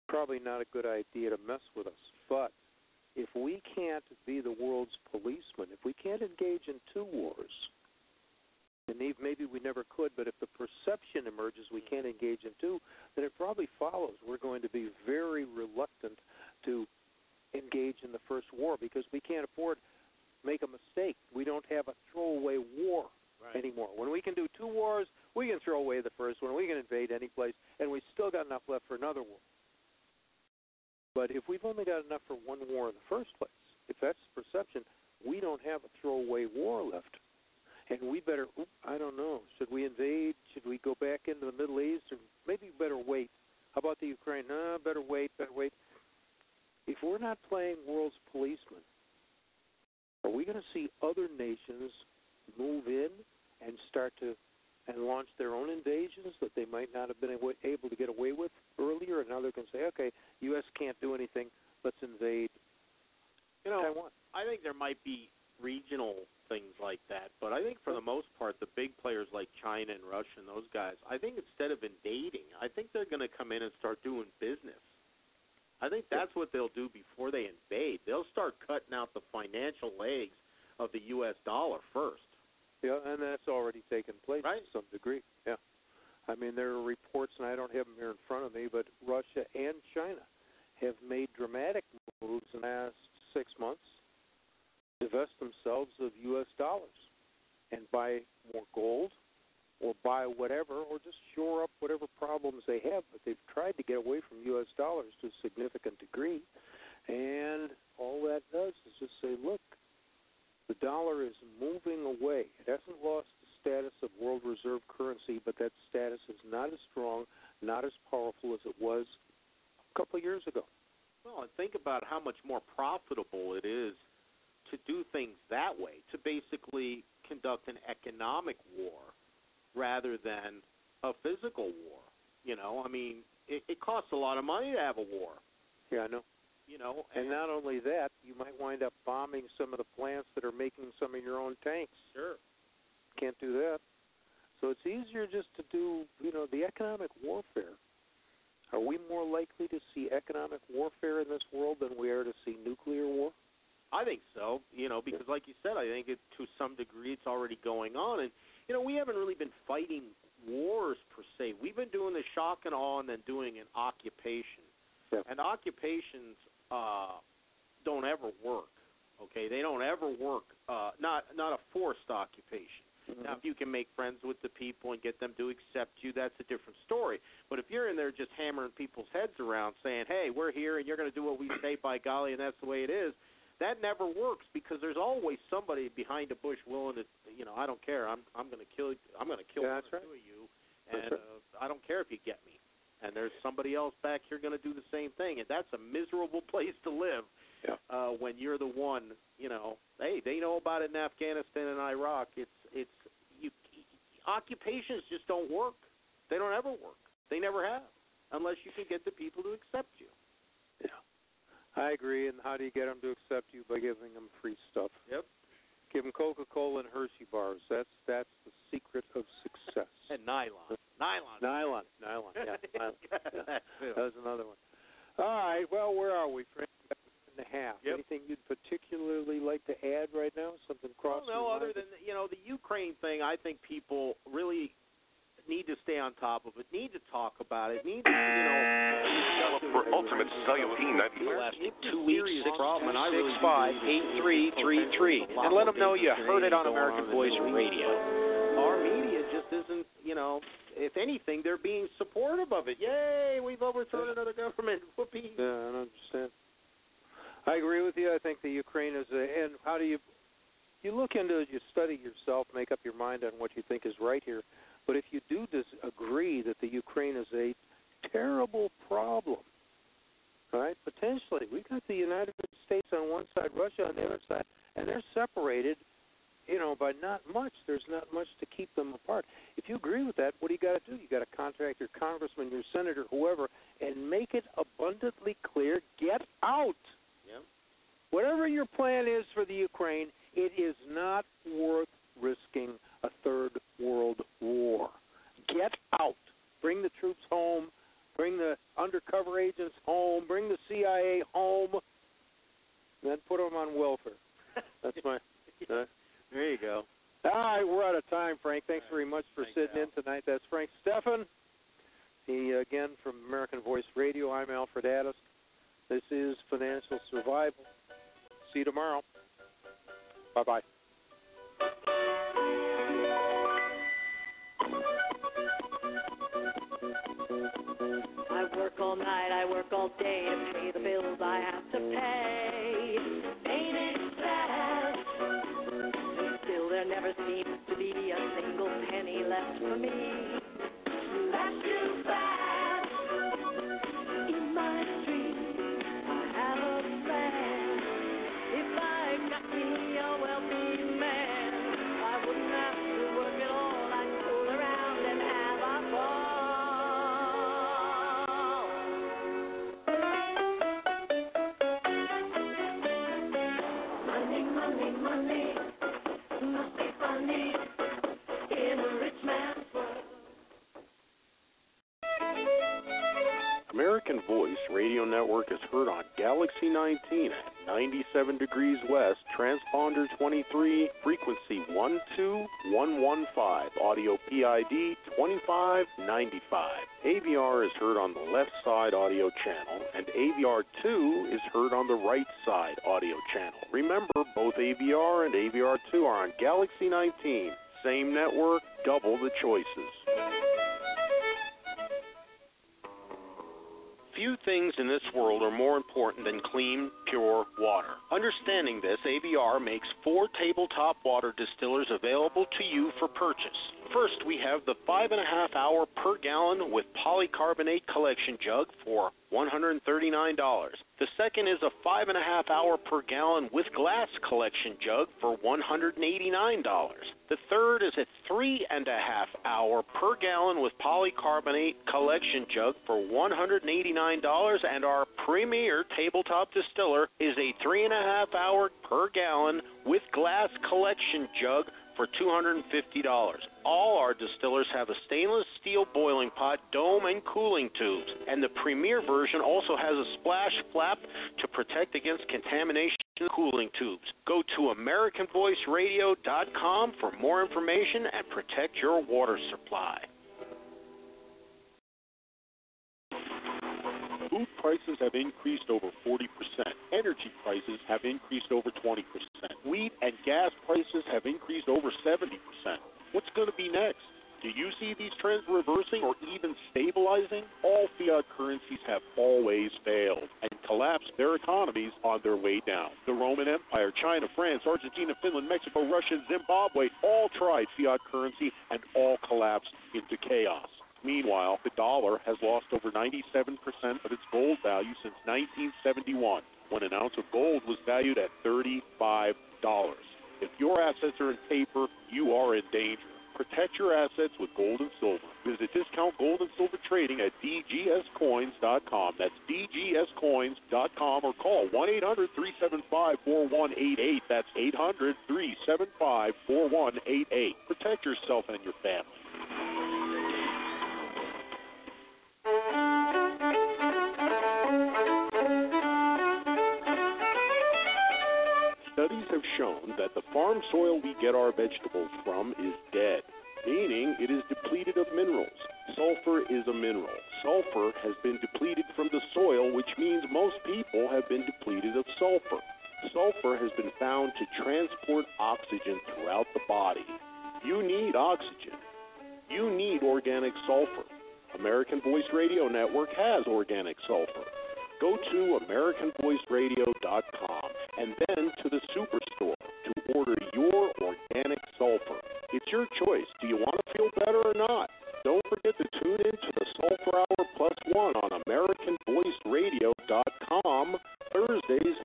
probably not a good idea to mess with us. But if we can't be the world's policeman, if we can't engage in two wars, and maybe- we never could, but if the perception emerges we can't engage in two, then it probably follows we're going to be very reluctant to engage in the first war because we can't afford make a mistake. We don't have a throwaway war Right. anymore. When we can do two wars, we can throw away the first one. We can invade any place, and we still got enough left for another war. But if we've only got enough for one war in the first place, if that's the perception, we don't have a throwaway war left. And we better, oop, I don't know, should we invade? Should we go back into the Middle East? Or maybe better wait. How about the Ukraine? No, better wait, better wait. If we're not playing world's policeman, are we going to see other nations move in and start to and launch their own invasions that they might not have been able to get away with earlier? And now they're going to say, okay, U.S. can't do anything. Let's invade You know, Taiwan. I think there might be regional things like that, but I think for the most part, the big players like China and Russia and those guys, I think instead of invading, I think they're going to come in and start doing business. I think that's what they'll do before they invade. They'll start cutting out the financial legs of the U.S. dollar first. Yeah, and that's already taken place Right. to some degree. Yeah. I mean, there are reports, and I don't have them here in front of me, but Russia and China have made dramatic moves in the last six months to divest themselves of U.S. dollars and buy more gold or buy whatever or just shore up whatever problems they have. But they've tried to get away from U.S. dollars to a significant degree. And all that does is just say, look, the dollar is moving away. It hasn't lost the status of world reserve currency, but that status is not as strong, not as powerful as it was a couple of years ago. Well, and think about how much more profitable it is to do things that way, to basically conduct an economic war rather than a physical war. You know, I mean, it, it costs a lot of money to have a war. Yeah, I know. You know, And not only that, you might wind up bombing some of the plants that are making some of your own tanks. sure. Can't do that. So it's easier just to do, you know, the economic warfare. Are we more likely to see economic warfare in this world than we are to see nuclear war? I think so. You know, because like you said, I think it to some degree it's already going on, and you know we haven't really been fighting wars per se. We've been doing the shock and awe, and then doing an occupation. Yeah. And occupations uh, don't ever work. Okay, they don't ever work. Uh, not not a forced occupation. Now, if you can make friends with the people and get them to accept you, that's a different story. But if you're in there just hammering people's heads around, saying, "Hey, we're here and you're going to do what we say," by golly, and that's the way it is, that never works because there's always somebody behind a bush willing to, you know, I don't care. I'm I'm going to kill. I'm going to kill Yeah, one or right. two of you, and right. uh, I don't care if you get me. And there's somebody else back here going to do the same thing, and that's a miserable place to live. Yeah. Uh, when you're the one, you know, hey, they know about it in Afghanistan and Iraq. It's it's you occupations just don't work. They don't ever work. They never have, unless you can get the people to accept you. I agree. And how do you get them to accept you by giving them free stuff? Yep. Give them Coca-Cola and Hershey bars. That's that's the secret of success. And nylon, nylon. Nylon, nylon, yeah, nylon. yeah. That's. That was another one. All right. Well, where are we, Frank? And a half. Yep. Anything you'd particularly like to add right now? Something cross Well, no, other than you know the Ukraine thing, I think people really need to stay on top of it. Need to talk about it. Need to, you know. For Ultimate Cellular P90. Two weeks, six problem, and I really six five eight three three three, and let them know you heard it on American Voice Radio. Our media just isn't, you know. If anything, they're being supportive of it. Yay, we've overthrown another government. Whoopee. Yeah, I don't understand. I agree with you. I think the Ukraine is a. And how do you? You look into it, you study yourself, make up your mind on what you think is right here. But if you do agree that the Ukraine is a terrible problem, right? Potentially, we got the United States on one side, Russia on the other side, and they're separated, you know, by not much. There's not much to keep them apart. If you agree with that, what do you got to do? You got to contact your congressman, your senator, whoever, and make it abundantly clear: get out. Yep. Whatever your plan is for the Ukraine, it is not worth risking a third world war. Get out. Bring the troops home. Bring the undercover agents home. Bring the CIA home. Then put them on welfare. That's my. Uh, There you go. all right, we're out of time, Frank. Thanks very much for Thanks, sitting Al. in tonight. That's Frank Steffen. He again from American Voice Radio. I'm Alfred Adask. This is Financial Survival. See you tomorrow. Bye bye. I work all night, I work all day to pay the bills I have to pay. Ain't it sad? Still, there never seems to be a single penny left for me. 23 frequency 12115, audio PID 2595. AVR is heard on the left side audio channel, and AVR2 is heard on the right side audio channel. Remember, both AVR and AVR2 are on Galaxy 19. Same network, double the choices. Few things in this world are more important than clean, pure water. Understanding this, AVR makes four tabletop water distillers available to you for purchase. First, we have the five and a half hour per gallon with polycarbonate collection jug for $139. The second is a five and a half hour per gallon with glass collection jug for $189. The third is a three and a half hour per gallon with polycarbonate collection jug for $189. And our premier tabletop distiller is a three and a half hour per gallon with glass collection jug for $250. All our distillers have a stainless steel boiling pot, dome, and cooling tubes. And the premier version also has a splash flap to protect against contamination cooling tubes. Go to AmericanVoiceRadio.com for more information and protect your water supply. Food prices have increased over 40%. Energy prices have increased over 20%. Wheat and gas prices have increased over 70%. What's going to be next? Do you see these trends reversing or even stabilizing? All fiat currencies have always failed and collapsed their economies on their way down. The Roman Empire, China, France, Argentina, Finland, Mexico, Russia, and Zimbabwe all tried fiat currency and all collapsed into chaos. Meanwhile, the dollar has lost over 97% of its gold value since 1971, when an ounce of gold was valued at $35. If your assets are in paper, you are in danger. Protect your assets with gold and silver. Visit Discount Gold and Silver Trading at dgscoins.com. That's dgscoins.com or call 1 800 375 4188. That's 800 375 4188. Protect yourself and your family. Studies have shown that the farm soil we get our vegetables from is dead, meaning it is depleted of minerals. Sulfur is a mineral. Sulfur has been depleted from the soil, which means most people have been depleted of sulfur. Sulfur has been found to transport oxygen throughout the body. You need oxygen. You need organic sulfur. American Voice Radio Network has organic sulfur. Go to AmericanVoiceRadio.com and then to the Superstore to order your organic sulfur. It's your choice. Do you want to feel better or not? Don't forget to tune in to the Sulfur Hour Plus One on AmericanVoiceRadio.com Thursdays,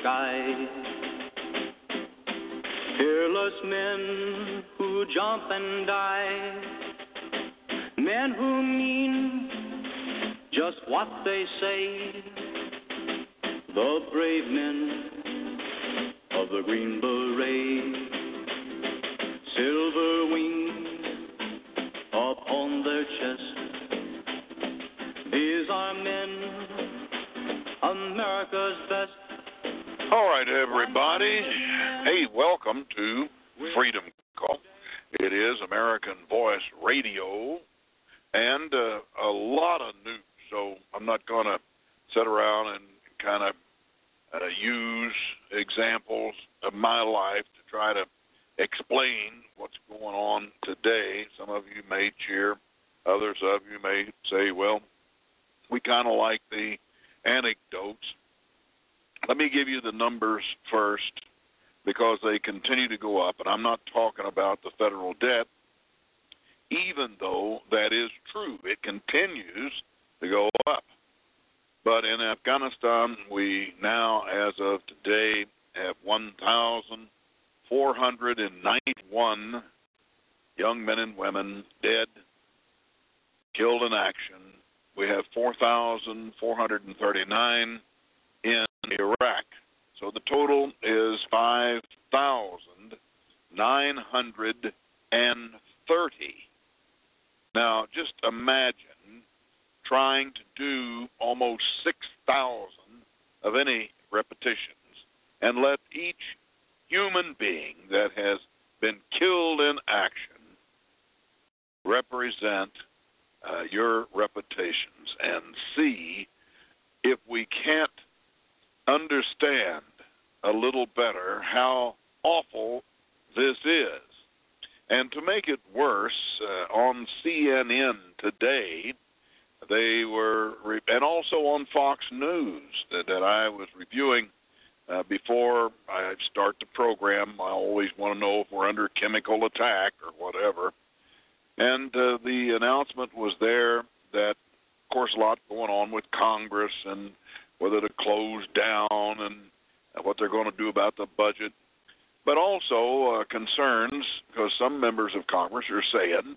sky. Fearless men who jump and die, men who mean just what they say, the brave men of the Green Beret. Hey, welcome to Freedom Call. It is American Voice Radio and uh, a lot of news. So I'm not going to sit around and kind of uh, use examples of my life to try to explain what's going on today. Some of you may cheer, others of you may say, well, we kind of like the anecdotes. Let me give you the numbers first because they continue to go up. And I'm not talking about the federal debt, even though that is true. It continues to go up. But in Afghanistan, we now, as of today, have 1,491 young men and women dead, killed in action. We have 4,439 Congress are saying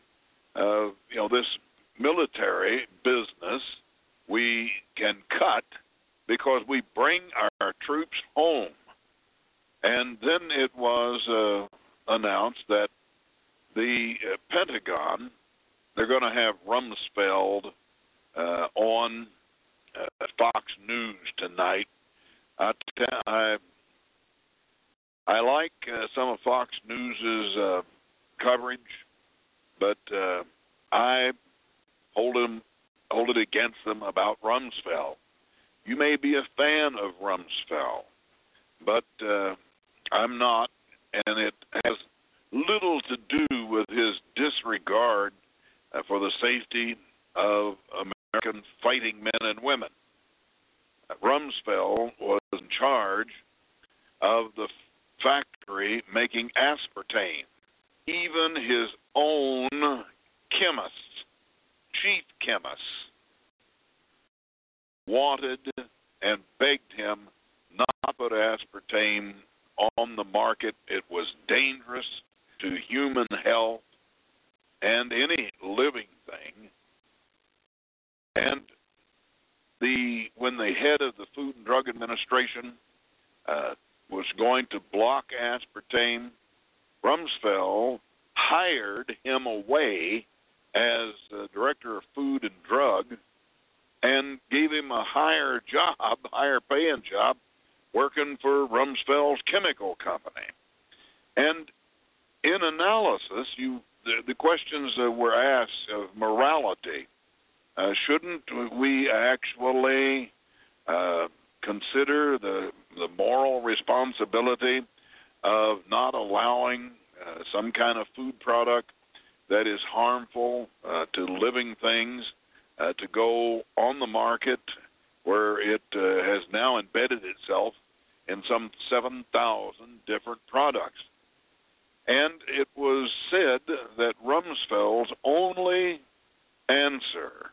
answer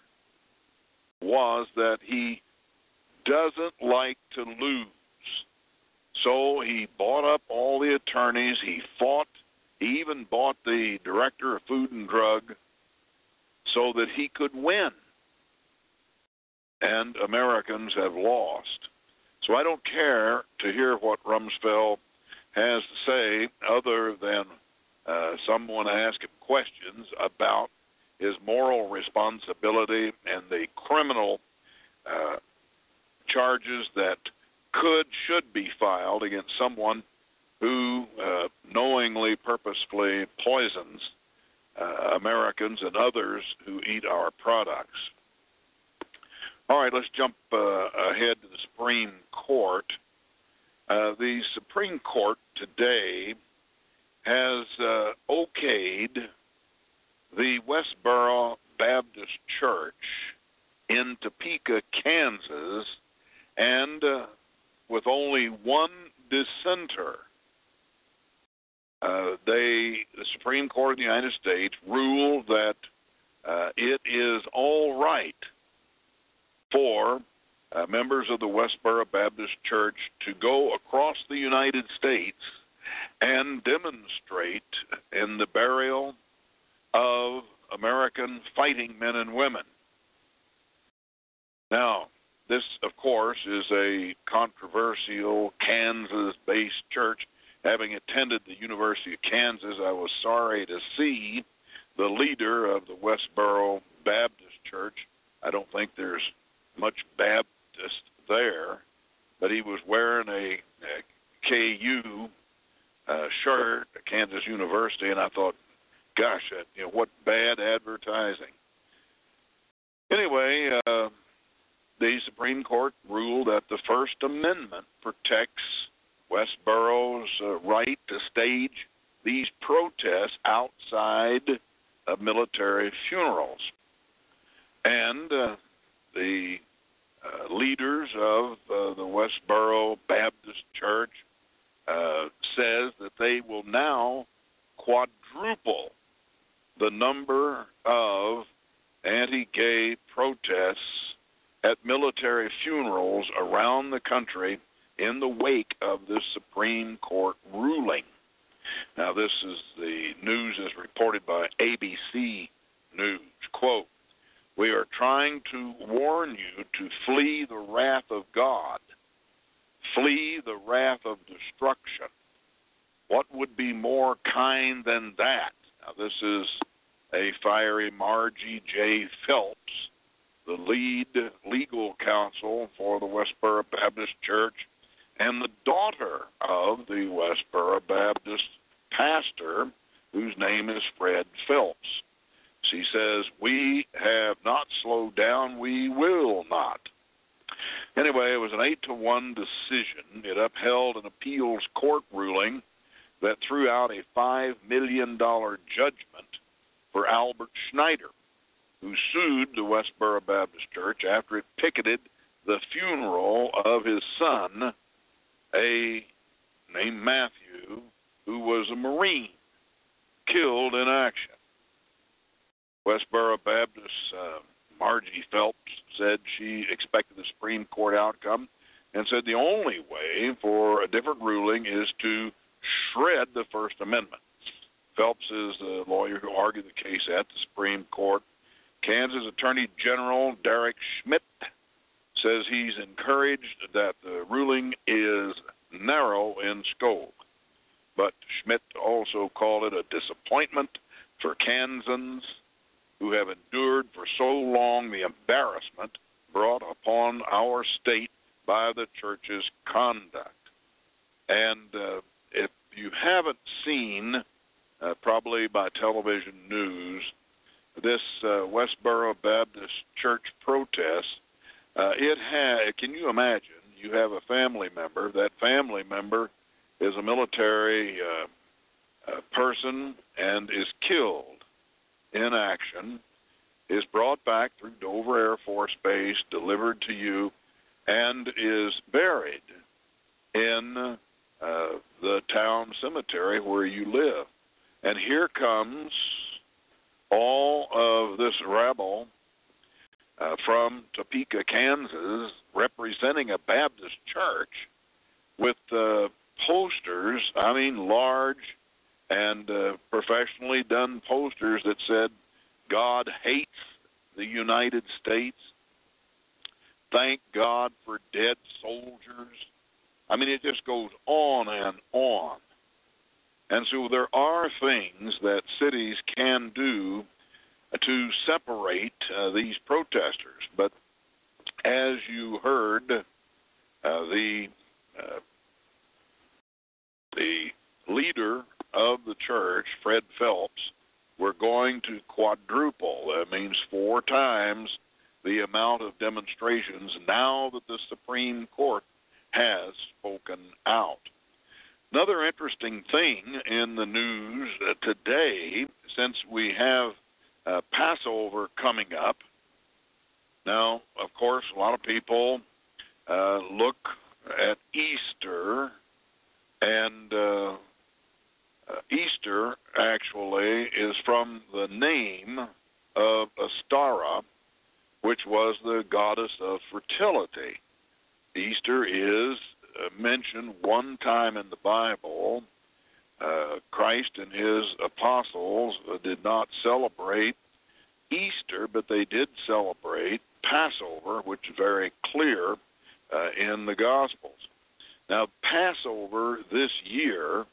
was that he doesn't like to lose. So he bought up all the attorneys, he fought, he even bought the director of food and drug so that he could win. And Americans have lost. So I don't care to hear what Rumsfeld has to say other than uh, someone ask him questions about his moral responsibility and the criminal uh, charges that could should be filed against someone who uh, knowingly purposefully poisons uh, Americans and others who eat our products. All right, let's jump uh, ahead to the Supreme Court. Uh, the Supreme Court today has uh, okayed the Westboro Baptist Church in Topeka, Kansas, and uh, with only one dissenter. Uh, they, the Supreme Court of the United States, ruled that uh, it is all right for uh, members of the Westboro Baptist Church to go across the United States and demonstrate in the burial of American fighting men and women. Now, this, of course, is a controversial Kansas based church. Having attended the University of Kansas, I was sorry to see the leader of the Westboro Baptist Church. I don't think there's much Baptist there, but he was wearing a, a KU uh, shirt Kansas University, and I thought, gosh, you know, what bad advertising. Anyway, uh, the Supreme Court ruled that the First Amendment protects Westboro's uh, right to stage these protests outside of military funerals. And uh, the uh, leaders of uh, the Westboro Baptist Church uh, says that they will now quadruple the number of anti-gay protests at military funerals around the country in the wake of this Supreme Court ruling. Now, this is the news as reported by ABC News. Quote, we are trying to warn you to flee the wrath of God, flee the wrath of destruction. What would be more kind than that? Now, this is a fiery Margie J. Phelps the lead legal counsel for the Westboro Baptist Church, and the daughter of the Westboro Baptist pastor, whose name is Fred Phelps. She says, We have not slowed down, we will not. Anyway, it was an 8 to 1 decision. It upheld an appeals court ruling that threw out a $5 million judgment for Albert Snyder who sued the Westboro Baptist Church after it picketed the funeral of his son, a named Matthew, who was a Marine, killed in action. Westboro Baptist uh, Margie Phelps said she expected the Supreme Court outcome and said the only way for a different ruling is to shred the First Amendment. Phelps is the lawyer who argued the case at the Supreme Court Kansas Attorney General Derek Schmidt says he's encouraged that the ruling is narrow in scope. But Schmidt also called it a disappointment for Kansans who have endured for so long the embarrassment brought upon our state by the church's conduct. And uh, if you haven't seen, uh, probably by television news, this uh, Westboro Baptist Church protest, uh, it had. Can you imagine? You have a family member. That family member is a military uh, uh, person and is killed in action. Is brought back through Dover Air Force Base, delivered to you, and is buried in uh, the town cemetery where you live. And here comes all of this rabble uh, from Topeka, Kansas, representing a Baptist church with uh, posters, I mean, large and uh, professionally done posters that said, God hates the United States. Thank God for dead soldiers. I mean, it just goes on and on. And so there are things that cities can do to separate uh, these protesters. But as you heard, uh, the uh, the leader of the church, Fred Phelps, we're going to quadruple. That means four times the amount of demonstrations now that the Supreme Court has spoken out. Another interesting thing in the news uh, today, since we have uh, Passover coming up, now, of course, a lot of people uh, look at Easter, and uh, uh, Easter actually is from the name of Astara, which was the goddess of fertility. Easter is uh, mentioned one time in the Bible. Uh, Christ and his apostles did not celebrate Easter, but they did celebrate Passover, which is very clear uh, in the Gospels. Now, Passover this year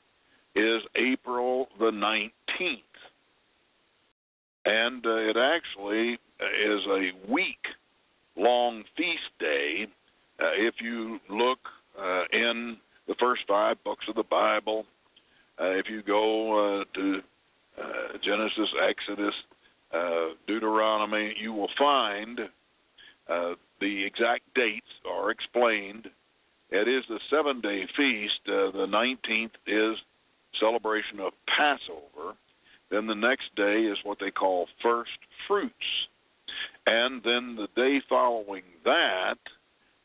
is April the 19th. And uh, it actually is a week long feast day. Uh, if you look uh, in the first five books of the Bible, uh, if you go uh, to uh, Genesis, Exodus, Deuteronomy, you will find the exact dates are explained. It is the seven day feast. the 19th is celebration of Passover. Then the next day is what they call first fruits. And then the day following that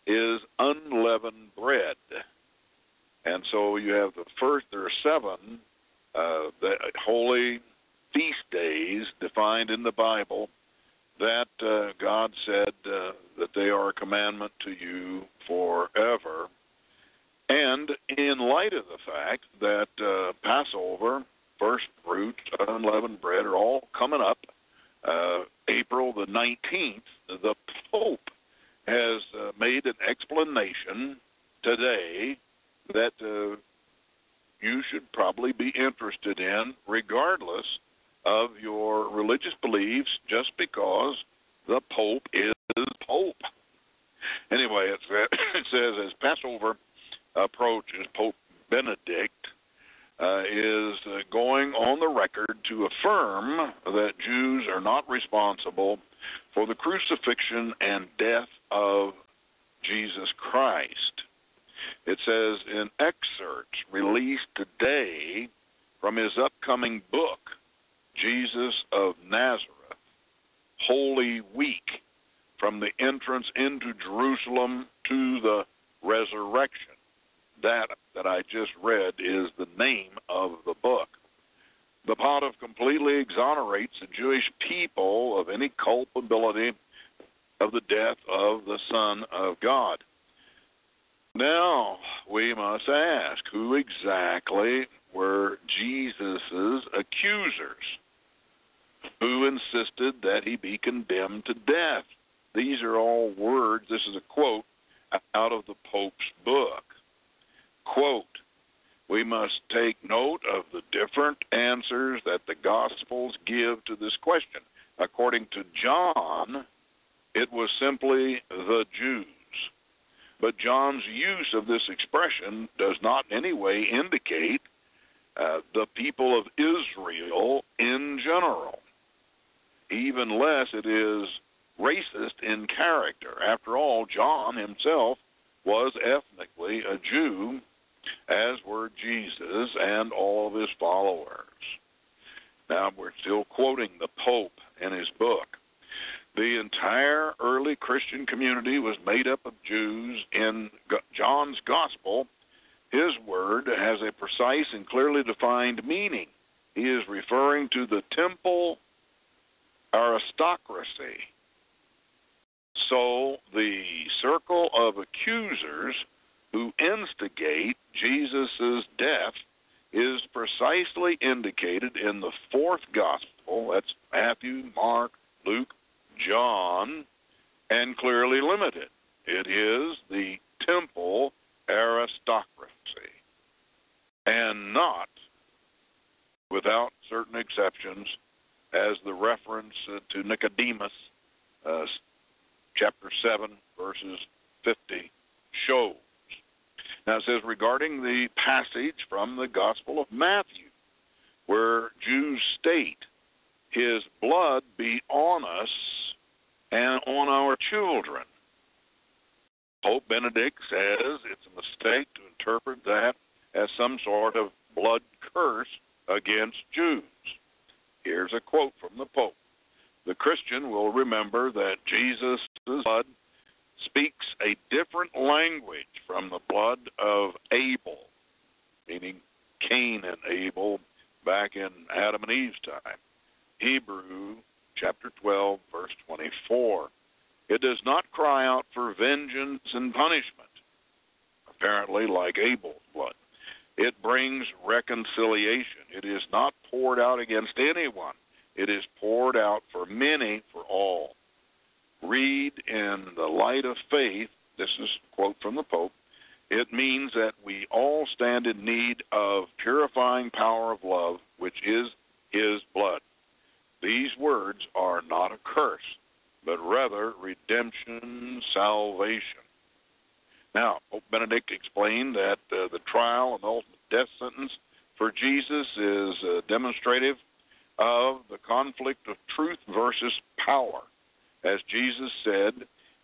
is unleavened bread. And so you have the first, there are seven uh, the holy feast days defined in the Bible that uh, God said uh, that they are a commandment to you forever. And in light of the fact that uh, Passover, first fruits, unleavened bread are all coming up, uh, April the 19th, the Pope has uh, made an explanation today that uh, you should probably be interested in, regardless of your religious beliefs, just because the Pope is Pope. Anyway, it says as Passover approaches, Pope Benedict uh, is uh, going on the record to affirm that Jews are not responsible for the crucifixion and death of Jesus Christ. It says in excerpts released today from his upcoming book, Jesus of Nazareth, Holy Week, from the entrance into Jerusalem to the resurrection that that I just read is the name of the book. The Pontiff completely exonerates the Jewish people of any culpability of the death of the Son of God. Now, we must ask who exactly were Jesus' accusers? Who insisted that he be condemned to death? These are all words. This is a quote out of the Pope's book. Quote, we must take note of the different answers that the Gospels give to this question. According to John, it was simply the Jews. But John's use of this expression does not in any way indicate uh, the people of Israel in general. Even less, it is racist in character. After all, John himself was ethnically a Jew as were Jesus and all of his followers. Now, we're still quoting the Pope in his book. The entire early Christian community was made up of Jews. In John's Gospel, his word has a precise and clearly defined meaning. He is referring to the temple aristocracy. So the circle of accusers who instigate Jesus' death is precisely indicated in the fourth gospel. That's Matthew, Mark, Luke, John, and clearly limited. It is the temple aristocracy, and not, without certain exceptions, as the reference to Nicodemus, uh, chapter 7, verses 50, shows. Now it says regarding the passage from the Gospel of Matthew, where Jews state, His blood be on us and on our children. Pope Benedict says it's a mistake to interpret that as some sort of blood curse against Jews. Here's a quote from the Pope The Christian will remember that Jesus' blood speaks a different language from the blood of Abel, meaning Cain and Abel back in Adam and Eve's time. Hebrew chapter 12, verse 24. It does not cry out for vengeance and punishment, apparently, like Abel's blood. It brings reconciliation. It is not poured out against anyone, it is poured out for many, for all. Read in the light of faith, this is a quote from the Pope. It means that we all stand in need of purifying power of love, which is his blood. These words are not a curse, but rather redemption, salvation. Now, Pope Benedict explained that uh, the trial and ultimate death sentence for Jesus is uh, demonstrative of the conflict of truth versus power. As Jesus said,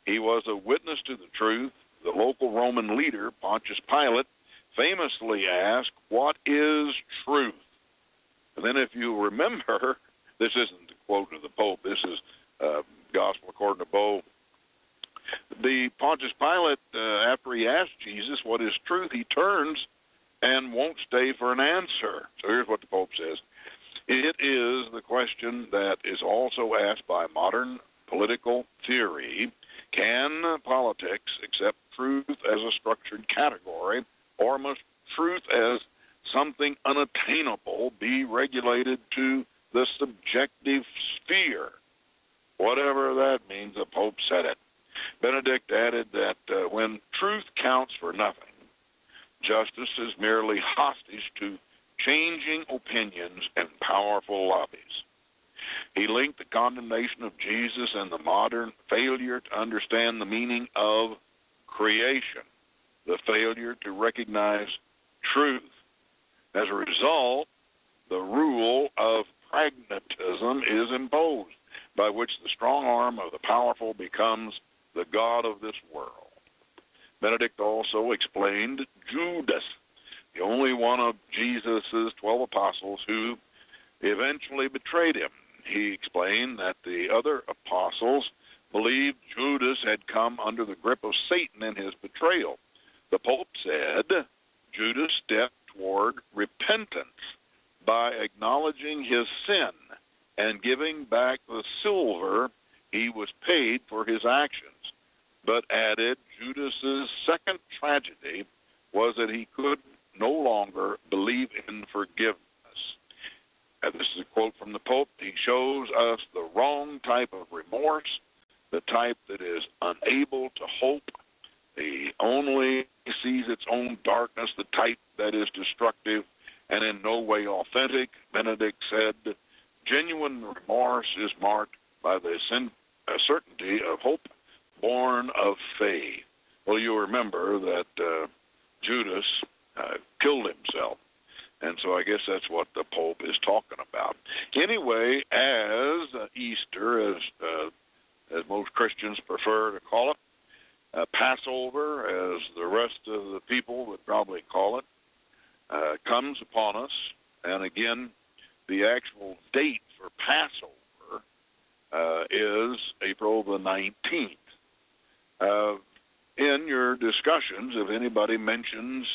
he was a witness to the truth. The local Roman leader, Pontius Pilate, famously asked, What is truth? And then, if you remember, this isn't a quote of the Pope, this is uh, Gospel according to Bo. The Pontius Pilate, uh, after he asked Jesus what is truth, he turns and won't stay for an answer. So here's what the Pope says It is the question that is also asked by modern political theory can politics accept truth as a structured category, or must truth as something unattainable be regulated to the subjective sphere? Whatever that means, the Pope said it. Benedict added that uh, when truth counts for nothing, justice is merely hostage to changing opinions and powerful lobbies. He linked the condemnation of Jesus and the modern failure to understand the meaning of creation, the failure to recognize truth. As a result, the rule of pragmatism is imposed, by which the strong arm of the powerful becomes the God of this world. Benedict also explained Judas, the only one of Jesus' 12 apostles who eventually betrayed him. He explained that the other apostles believed Judas had come under the grip of Satan in his betrayal. The Pope said Judas stepped toward repentance by acknowledging his sin and giving back the silver he was paid for his actions, but added Judas's second tragedy was that he could no longer believe in forgiveness. And this is a quote from the Pope. He shows us the wrong type of remorse, the type that is unable to hope, the only sees its own darkness, the type that is destructive and in no way authentic. Benedict said, genuine remorse is marked by the certainty of hope born of faith. Well, you remember that uh, Judas uh, killed himself. And so I guess that's what the Pope is talking about. Anyway, as uh, Easter, as uh, as most Christians prefer to call it, uh, Passover, as the rest of the people would probably call it, uh, comes upon us. And again, the actual date for Passover uh, is April the 19th. Uh, in your discussions, if anybody mentions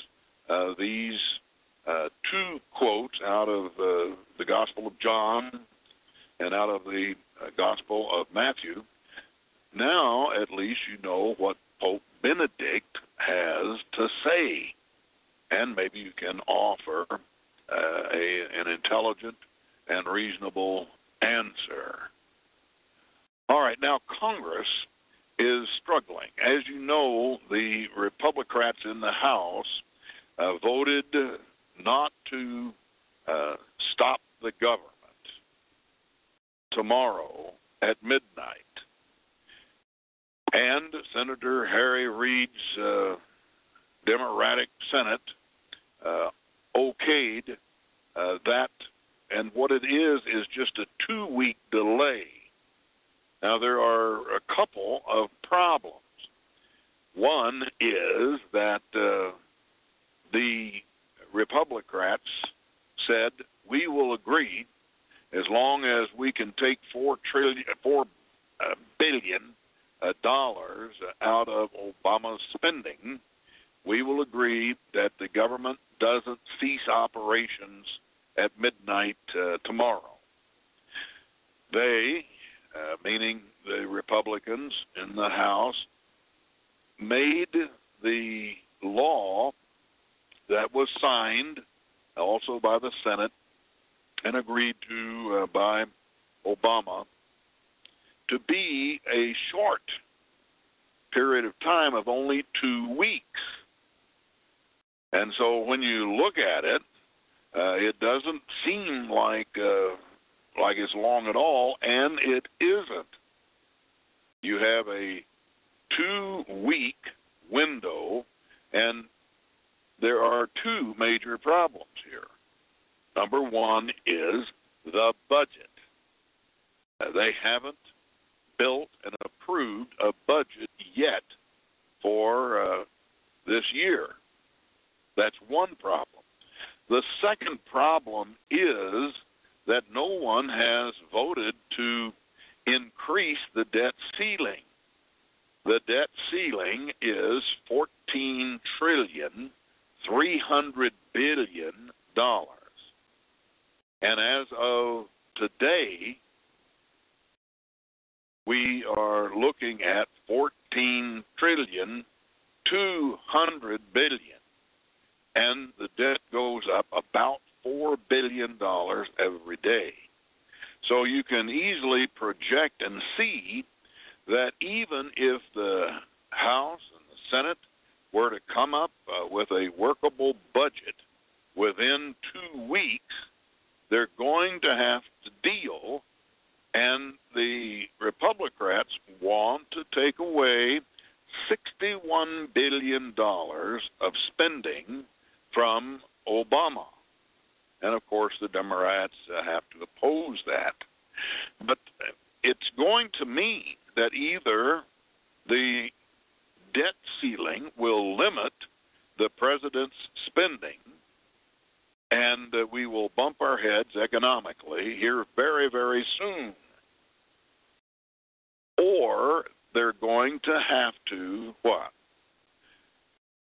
going to have to what?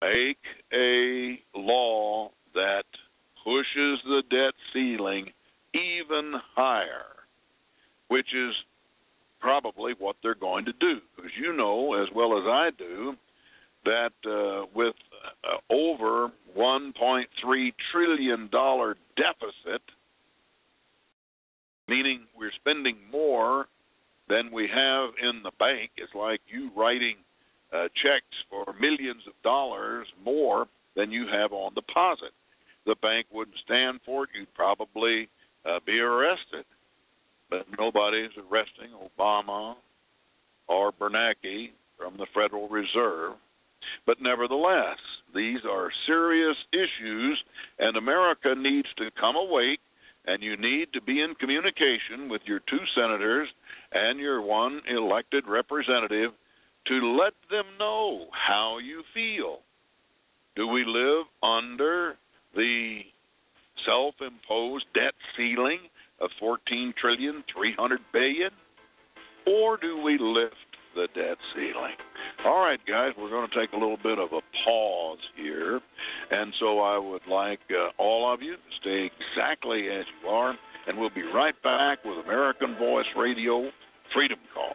Make a law that pushes the debt ceiling even higher, which is probably what they're going to do. Because you know as well as I do that uh, with uh, over 1.3 trillion dollar deficit, meaning we're spending more than we have in the bank. It's like you writing uh, checks for millions of dollars more than you have on deposit. The bank wouldn't stand for it. You'd probably uh, be arrested. But nobody's arresting Obama or Bernanke from the Federal Reserve but nevertheless, these are serious issues, and America needs to come awake, and you need to be in communication with your two senators and your one elected representative to let them know how you feel. Do we live under the self imposed debt ceiling of 14 trillion 300 billion or do we lift the debt ceiling all right, guys, we're going to take a little bit of a pause here. And so I would like uh, all of you to stay exactly as you are, and we'll be right back with American Voice Radio Freedom Call.